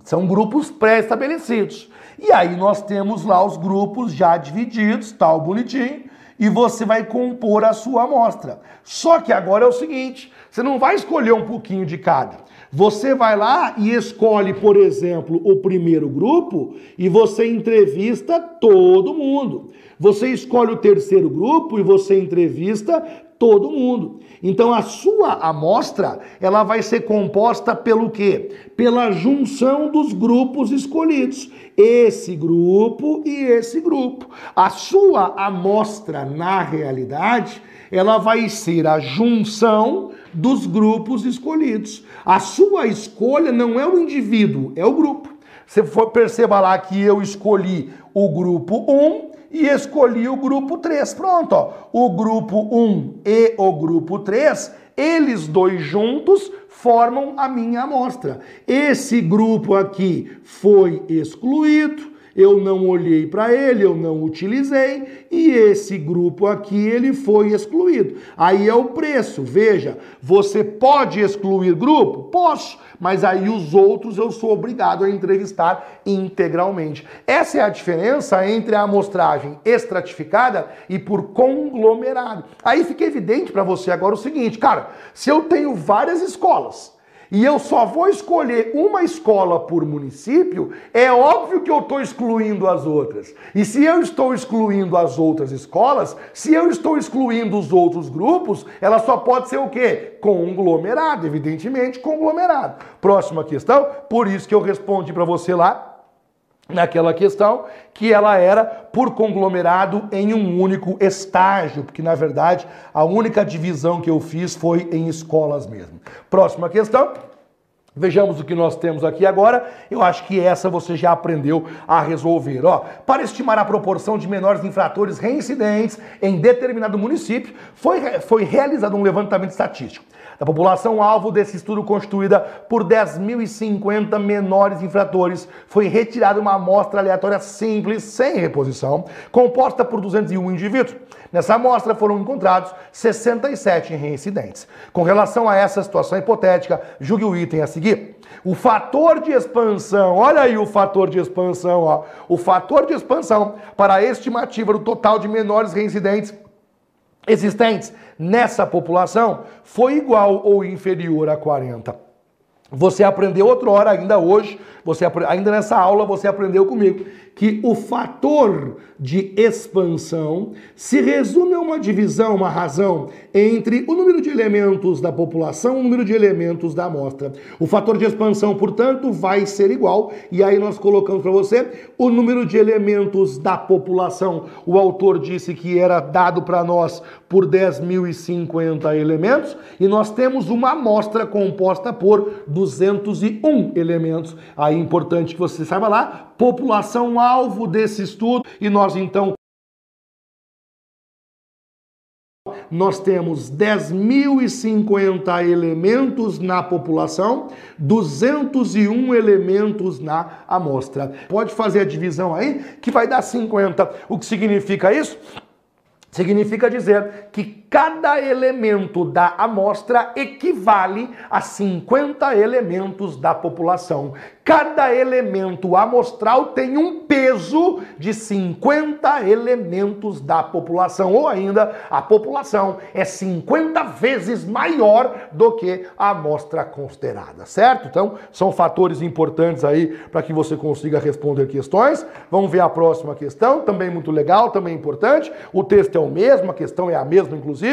São grupos pré-estabelecidos. E aí nós temos lá os grupos já divididos, tal bonitinho, e você vai compor a sua amostra. Só que agora é o seguinte, você não vai escolher um pouquinho de cada. Você vai lá e escolhe, por exemplo, o primeiro grupo e você entrevista todo mundo. Você escolhe o terceiro grupo e você entrevista todo mundo. Então a sua amostra, ela vai ser composta pelo quê? Pela junção dos grupos escolhidos. Esse grupo e esse grupo. A sua amostra na realidade, ela vai ser a junção dos grupos escolhidos. A sua escolha não é o indivíduo, é o grupo. Você for, perceba lá que eu escolhi o grupo 1 e escolhi o grupo 3. Pronto, ó. O grupo 1 e o grupo 3, eles dois juntos formam a minha amostra. Esse grupo aqui foi excluído eu não olhei para ele, eu não utilizei e esse grupo aqui ele foi excluído. Aí é o preço. Veja, você pode excluir grupo? Posso, mas aí os outros eu sou obrigado a entrevistar integralmente. Essa é a diferença entre a amostragem estratificada e por conglomerado. Aí fica evidente para você agora o seguinte, cara, se eu tenho várias escolas, e eu só vou escolher uma escola por município, é óbvio que eu estou excluindo as outras. E se eu estou excluindo as outras escolas, se eu estou excluindo os outros grupos, ela só pode ser o quê? Conglomerado, evidentemente, conglomerado. Próxima questão, por isso que eu respondi para você lá naquela questão que ela era por conglomerado em um único estágio, porque na verdade a única divisão que eu fiz foi em escolas mesmo. Próxima questão. Vejamos o que nós temos aqui agora. Eu acho que essa você já aprendeu a resolver. Ó, para estimar a proporção de menores infratores reincidentes em determinado município, foi, foi realizado um levantamento estatístico da população alvo desse estudo constituída por 10.050 menores infratores, foi retirada uma amostra aleatória simples, sem reposição, composta por 201 indivíduos. Nessa amostra foram encontrados 67 reincidentes. Com relação a essa situação hipotética, julgue o item a seguir. O fator de expansão, olha aí o fator de expansão, ó. O fator de expansão para a estimativa do total de menores reincidentes existentes nessa população foi igual ou inferior a 40. Você aprendeu outra hora ainda hoje, você ainda nessa aula você aprendeu comigo que o fator de expansão se resume a uma divisão, uma razão entre o número de elementos da população e o número de elementos da amostra. O fator de expansão, portanto, vai ser igual, e aí nós colocamos para você o número de elementos da população. O autor disse que era dado para nós por 10.050 elementos, e nós temos uma amostra composta por 201 elementos. Aí é importante que você saiba lá, população alvo desse estudo, e nós então nós temos 10.050 elementos na população, 201 elementos na amostra. Pode fazer a divisão aí, que vai dar 50. O que significa isso? Significa dizer que cada elemento da amostra equivale a 50 elementos da população. Cada elemento amostral tem um peso de 50 elementos da população, ou ainda a população é 50 vezes maior do que a amostra considerada, certo? Então, são fatores importantes aí para que você consiga responder questões. Vamos ver a próxima questão, também muito legal, também importante. O texto é o mesmo, a questão é a mesma, inclusive.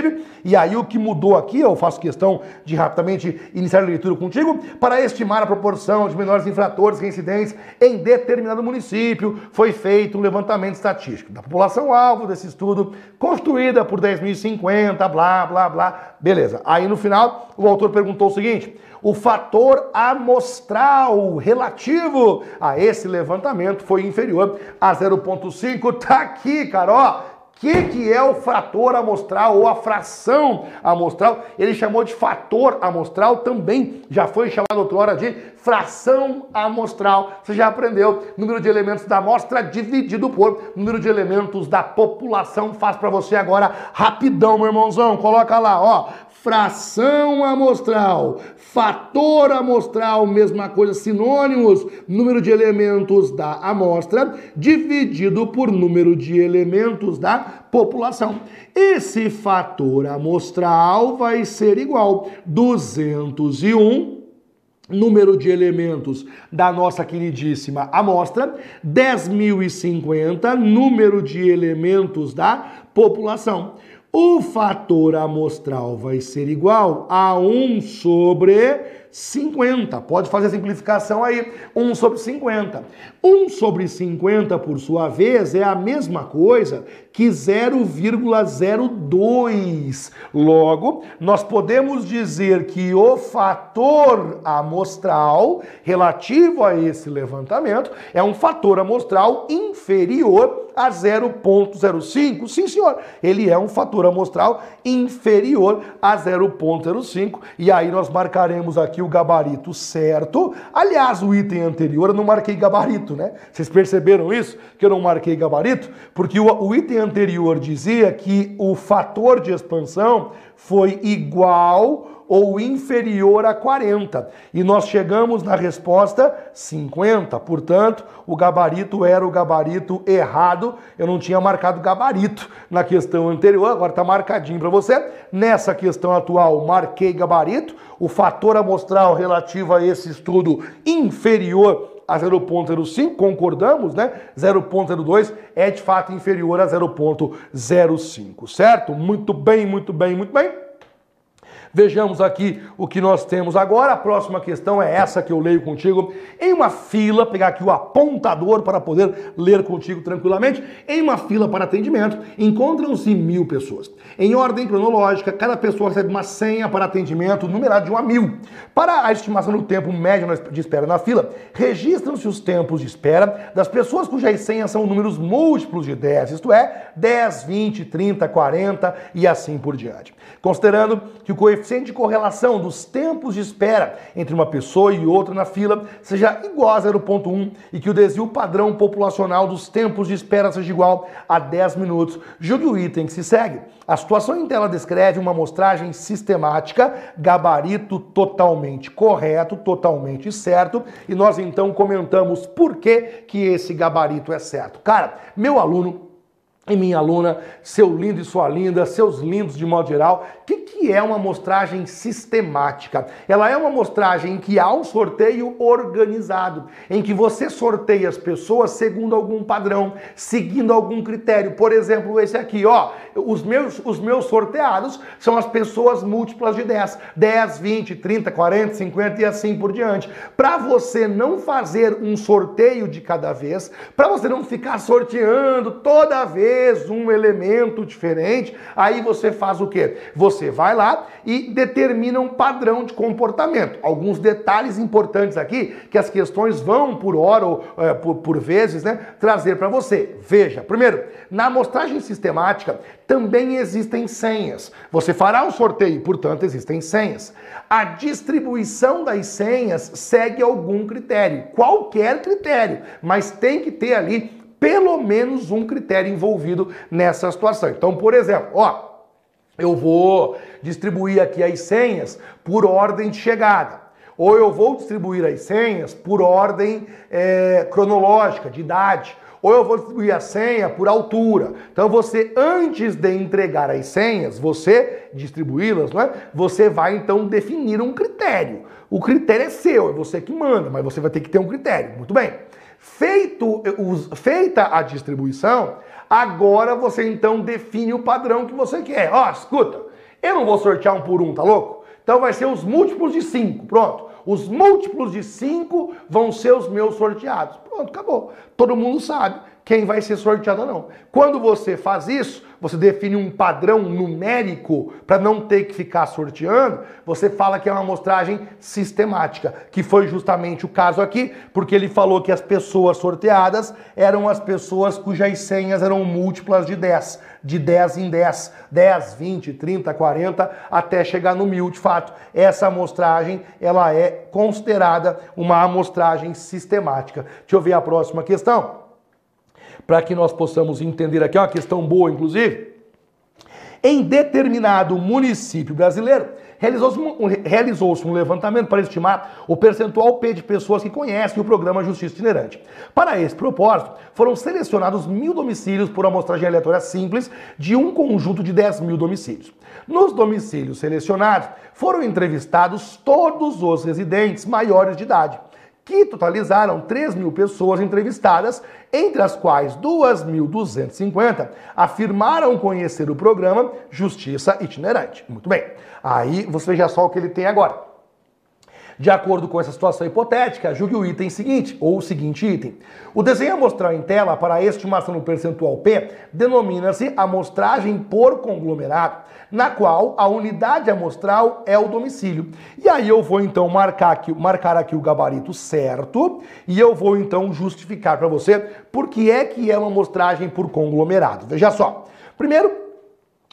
E aí o que mudou aqui, eu faço questão de rapidamente iniciar a leitura contigo, para estimar a proporção de menores infratores reincidentes em determinado município, foi feito um levantamento estatístico da população-alvo desse estudo, construída por 10.050, blá, blá, blá. Beleza. Aí no final, o autor perguntou o seguinte: o fator amostral relativo a esse levantamento foi inferior a 0,5. Tá aqui, Carol que, que é o fator amostral ou a fração amostral? Ele chamou de fator amostral, também já foi chamado outrora de fração amostral. Você já aprendeu número de elementos da amostra dividido por número de elementos da população. Faz para você agora rapidão, meu irmãozão. Coloca lá, ó fração amostral, fator amostral, mesma coisa, sinônimos, número de elementos da amostra dividido por número de elementos da população. Esse fator amostral vai ser igual 201 número de elementos da nossa queridíssima amostra, 10.050 número de elementos da população. O fator amostral vai ser igual a 1 sobre 50. Pode fazer a simplificação aí. 1 sobre 50. 1 sobre 50, por sua vez, é a mesma coisa que 0,02. Logo, nós podemos dizer que o fator amostral relativo a esse levantamento é um fator amostral inferior a 0,05. Sim, senhor, ele é um fator amostral inferior a 0,05 e aí nós marcaremos aqui o gabarito certo. Aliás, o item anterior eu não marquei gabarito, né? Vocês perceberam isso? Que eu não marquei gabarito? Porque o, o item anterior dizia que o fator de expansão foi igual ou inferior a 40. E nós chegamos na resposta 50. Portanto, o gabarito era o gabarito errado. Eu não tinha marcado gabarito na questão anterior, agora está marcadinho para você. Nessa questão atual, marquei gabarito. O fator amostral relativo a esse estudo inferior a 0,05, concordamos, né? 0,02 é de fato inferior a 0,05, certo? Muito bem, muito bem, muito bem. Vejamos aqui o que nós temos agora. A próxima questão é essa que eu leio contigo. Em uma fila, pegar aqui o apontador para poder ler contigo tranquilamente. Em uma fila para atendimento, encontram-se mil pessoas. Em ordem cronológica, cada pessoa recebe uma senha para atendimento numerado de 1 a mil. Para a estimação do tempo médio de espera na fila, registram-se os tempos de espera das pessoas cujas senhas são números múltiplos de 10, isto é, 10, 20, 30, 40 e assim por diante. Considerando que o coeficiente coeficiente de correlação dos tempos de espera entre uma pessoa e outra na fila seja igual a 0,1 e que o desvio padrão populacional dos tempos de espera seja igual a 10 minutos. Julgue o item que se segue. A situação em tela descreve uma amostragem sistemática, gabarito totalmente correto, totalmente certo, e nós então comentamos por que, que esse gabarito é certo. Cara, meu aluno e minha aluna, seu lindo e sua linda, seus lindos de modo geral, o que, que é uma amostragem sistemática? Ela é uma amostragem em que há um sorteio organizado, em que você sorteia as pessoas segundo algum padrão, seguindo algum critério. Por exemplo, esse aqui, ó, os meus, os meus sorteados são as pessoas múltiplas de 10, 10, 20, 30, 40, 50 e assim por diante. Para você não fazer um sorteio de cada vez, para você não ficar sorteando toda vez vez um elemento diferente, aí você faz o quê? Você vai lá e determina um padrão de comportamento. Alguns detalhes importantes aqui que as questões vão por hora ou é, por, por vezes, né, trazer para você. Veja, primeiro, na amostragem sistemática também existem senhas. Você fará um sorteio, portanto, existem senhas. A distribuição das senhas segue algum critério, qualquer critério, mas tem que ter ali pelo menos um critério envolvido nessa situação. Então, por exemplo, ó, eu vou distribuir aqui as senhas por ordem de chegada. Ou eu vou distribuir as senhas por ordem é, cronológica, de idade. Ou eu vou distribuir a senha por altura. Então você, antes de entregar as senhas, você distribuí-las, não é? Você vai então definir um critério. O critério é seu, é você que manda, mas você vai ter que ter um critério. Muito bem. Feito, feita a distribuição, agora você então define o padrão que você quer. Ó, escuta, eu não vou sortear um por um, tá louco? Então vai ser os múltiplos de 5, pronto. Os múltiplos de 5 vão ser os meus sorteados. Pronto, acabou. Todo mundo sabe quem vai ser sorteado ou não. Quando você faz isso, você define um padrão numérico para não ter que ficar sorteando, você fala que é uma amostragem sistemática, que foi justamente o caso aqui, porque ele falou que as pessoas sorteadas eram as pessoas cujas senhas eram múltiplas de 10, de 10 em 10, 10, 20, 30, 40, até chegar no mil de fato. Essa amostragem, ela é considerada uma amostragem sistemática. Deixa eu ver a próxima questão para que nós possamos entender aqui, uma questão boa, inclusive. Em determinado município brasileiro, realizou-se um, realizou um levantamento para estimar o percentual P de pessoas que conhecem o programa Justiça Itinerante. Para esse propósito, foram selecionados mil domicílios por amostragem aleatória simples de um conjunto de 10 mil domicílios. Nos domicílios selecionados, foram entrevistados todos os residentes maiores de idade que totalizaram 3 mil pessoas entrevistadas, entre as quais 2.250 afirmaram conhecer o programa Justiça Itinerante. Muito bem, aí você veja só o que ele tem agora. De acordo com essa situação hipotética, julgue o item seguinte, ou o seguinte item. O desenho amostral em tela para a estimação do percentual P denomina-se amostragem por conglomerado, na qual a unidade amostral é o domicílio. E aí eu vou então marcar aqui, marcar aqui o gabarito certo e eu vou então justificar para você por que é que é uma amostragem por conglomerado. Veja só. Primeiro,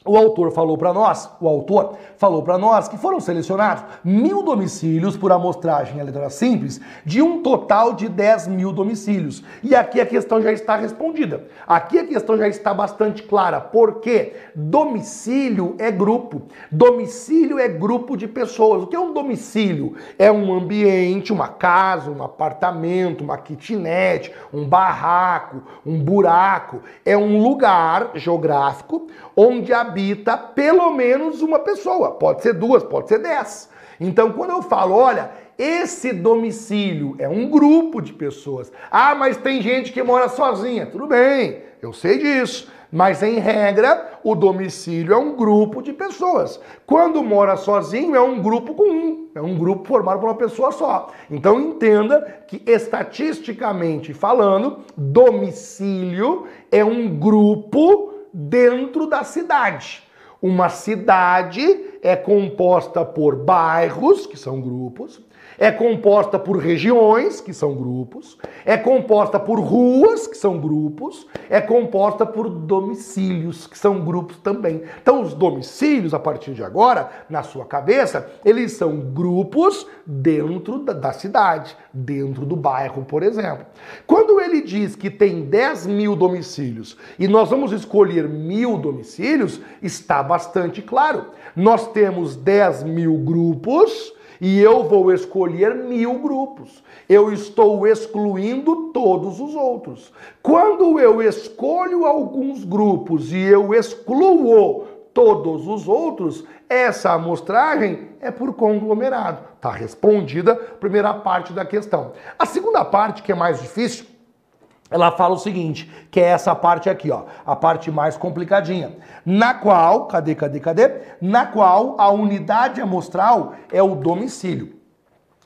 o autor falou para nós, o autor falou para nós que foram selecionados mil domicílios por amostragem letra simples de um total de 10 mil domicílios. E aqui a questão já está respondida. Aqui a questão já está bastante clara. Porque domicílio é grupo. Domicílio é grupo de pessoas. O que é um domicílio? É um ambiente, uma casa, um apartamento, uma kitnet, um barraco, um buraco. É um lugar geográfico onde habita pelo menos uma pessoa. Pode ser duas, pode ser dez. Então, quando eu falo, olha, esse domicílio é um grupo de pessoas. Ah, mas tem gente que mora sozinha. Tudo bem, eu sei disso. Mas, em regra, o domicílio é um grupo de pessoas. Quando mora sozinho, é um grupo com um. É um grupo formado por uma pessoa só. Então, entenda que, estatisticamente falando, domicílio é um grupo dentro da cidade. Uma cidade é composta por bairros, que são grupos, é composta por regiões, que são grupos, é composta por ruas, que são grupos, é composta por domicílios, que são grupos também. Então, os domicílios, a partir de agora, na sua cabeça, eles são grupos dentro da, cidade, dentro do bairro, por exemplo. Quando ele diz que tem 10 mil domicílios e nós vamos escolher mil domicílios, está bastante claro. Nós temos 10 mil grupos e eu vou escolher mil grupos. Eu estou excluindo todos os outros. Quando eu escolho alguns grupos e eu excluo todos os outros, essa amostragem é por conglomerado. Está respondida a primeira parte da questão. A segunda parte, que é mais difícil, ela fala o seguinte, que é essa parte aqui, ó, a parte mais complicadinha, na qual, cadê, cadê, cadê? Na qual a unidade amostral é o domicílio.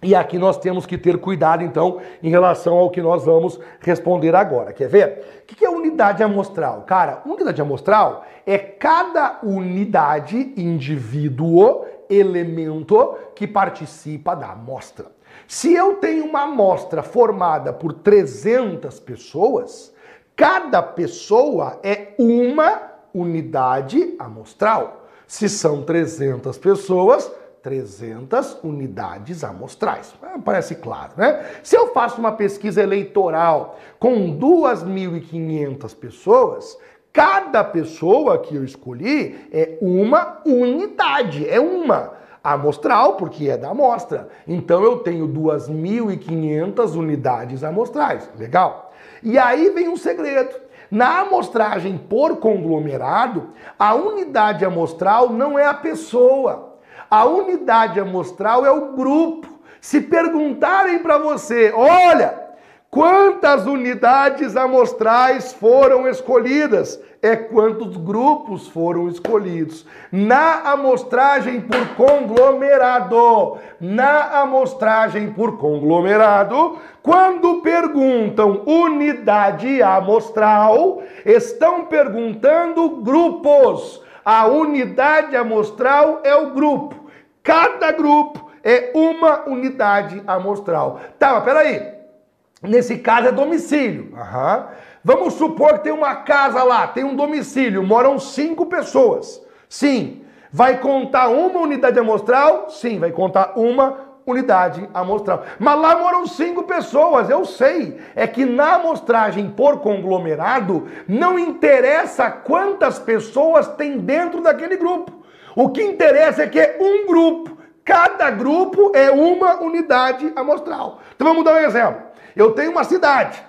E aqui nós temos que ter cuidado, então, em relação ao que nós vamos responder agora. Quer ver? O que é unidade amostral? Cara, unidade amostral é cada unidade, indivíduo, elemento que participa da amostra. Se eu tenho uma amostra formada por 300 pessoas, cada pessoa é uma unidade amostral. Se são 300 pessoas, 300 unidades amostrais. Ah, parece claro, né? Se eu faço uma pesquisa eleitoral com 2.500 pessoas, cada pessoa que eu escolhi é uma unidade, é uma amostral, porque é da amostra. Então eu tenho 2.500 unidades amostrais. Legal? E aí vem um segredo. Na amostragem por conglomerado, a unidade amostral não é a pessoa. A unidade amostral é o grupo. Se perguntarem para você, olha, Quantas unidades amostrais foram escolhidas? É quantos grupos foram escolhidos. Na amostragem por conglomerado, na amostragem por conglomerado, quando perguntam unidade amostral, estão perguntando grupos. A unidade amostral é o grupo. Cada grupo é uma unidade amostral. Tá, mas peraí. Nesse caso é domicílio. Uhum. Vamos supor que tem uma casa lá, tem um domicílio, moram cinco pessoas. Sim. Vai contar uma unidade amostral? Sim, vai contar uma unidade amostral. Mas lá moram cinco pessoas, eu sei. É que na amostragem por conglomerado não interessa quantas pessoas tem dentro daquele grupo. O que interessa é que é um grupo. Cada grupo é uma unidade amostral. Então vamos dar um exemplo. Eu tenho uma cidade.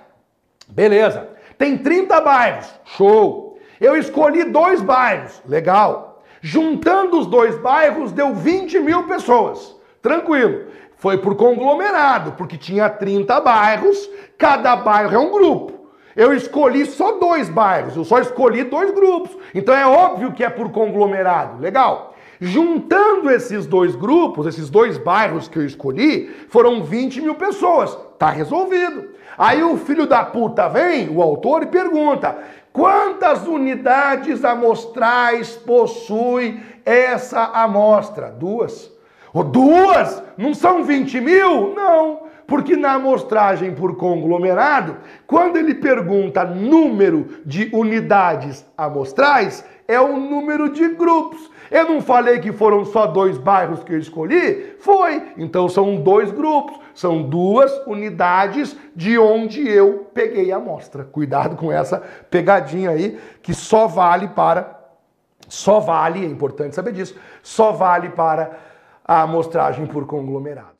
Beleza. Tem 30 bairros. Show. Eu escolhi dois bairros. Legal. Juntando os dois bairros deu 20 mil pessoas. Tranquilo. Foi por conglomerado, porque tinha 30 bairros, cada bairro é um grupo. Eu escolhi só dois bairros, eu só escolhi dois grupos. Então é óbvio que é por conglomerado. Legal. Juntando esses dois grupos, esses dois bairros que eu escolhi, foram 20 mil pessoas. Tá resolvido. Aí o filho da puta vem, o autor, e pergunta: quantas unidades amostrais possui essa amostra? Duas. Oh, duas? Não são 20 mil? Não. Porque na amostragem por conglomerado, quando ele pergunta número de unidades amostrais, é o número de grupos. Eu não falei que foram só dois bairros que eu escolhi? Foi. Então são dois grupos, são duas unidades de onde eu peguei a amostra. Cuidado com essa pegadinha aí, que só vale para. Só vale, é importante saber disso, só vale para a amostragem por conglomerado.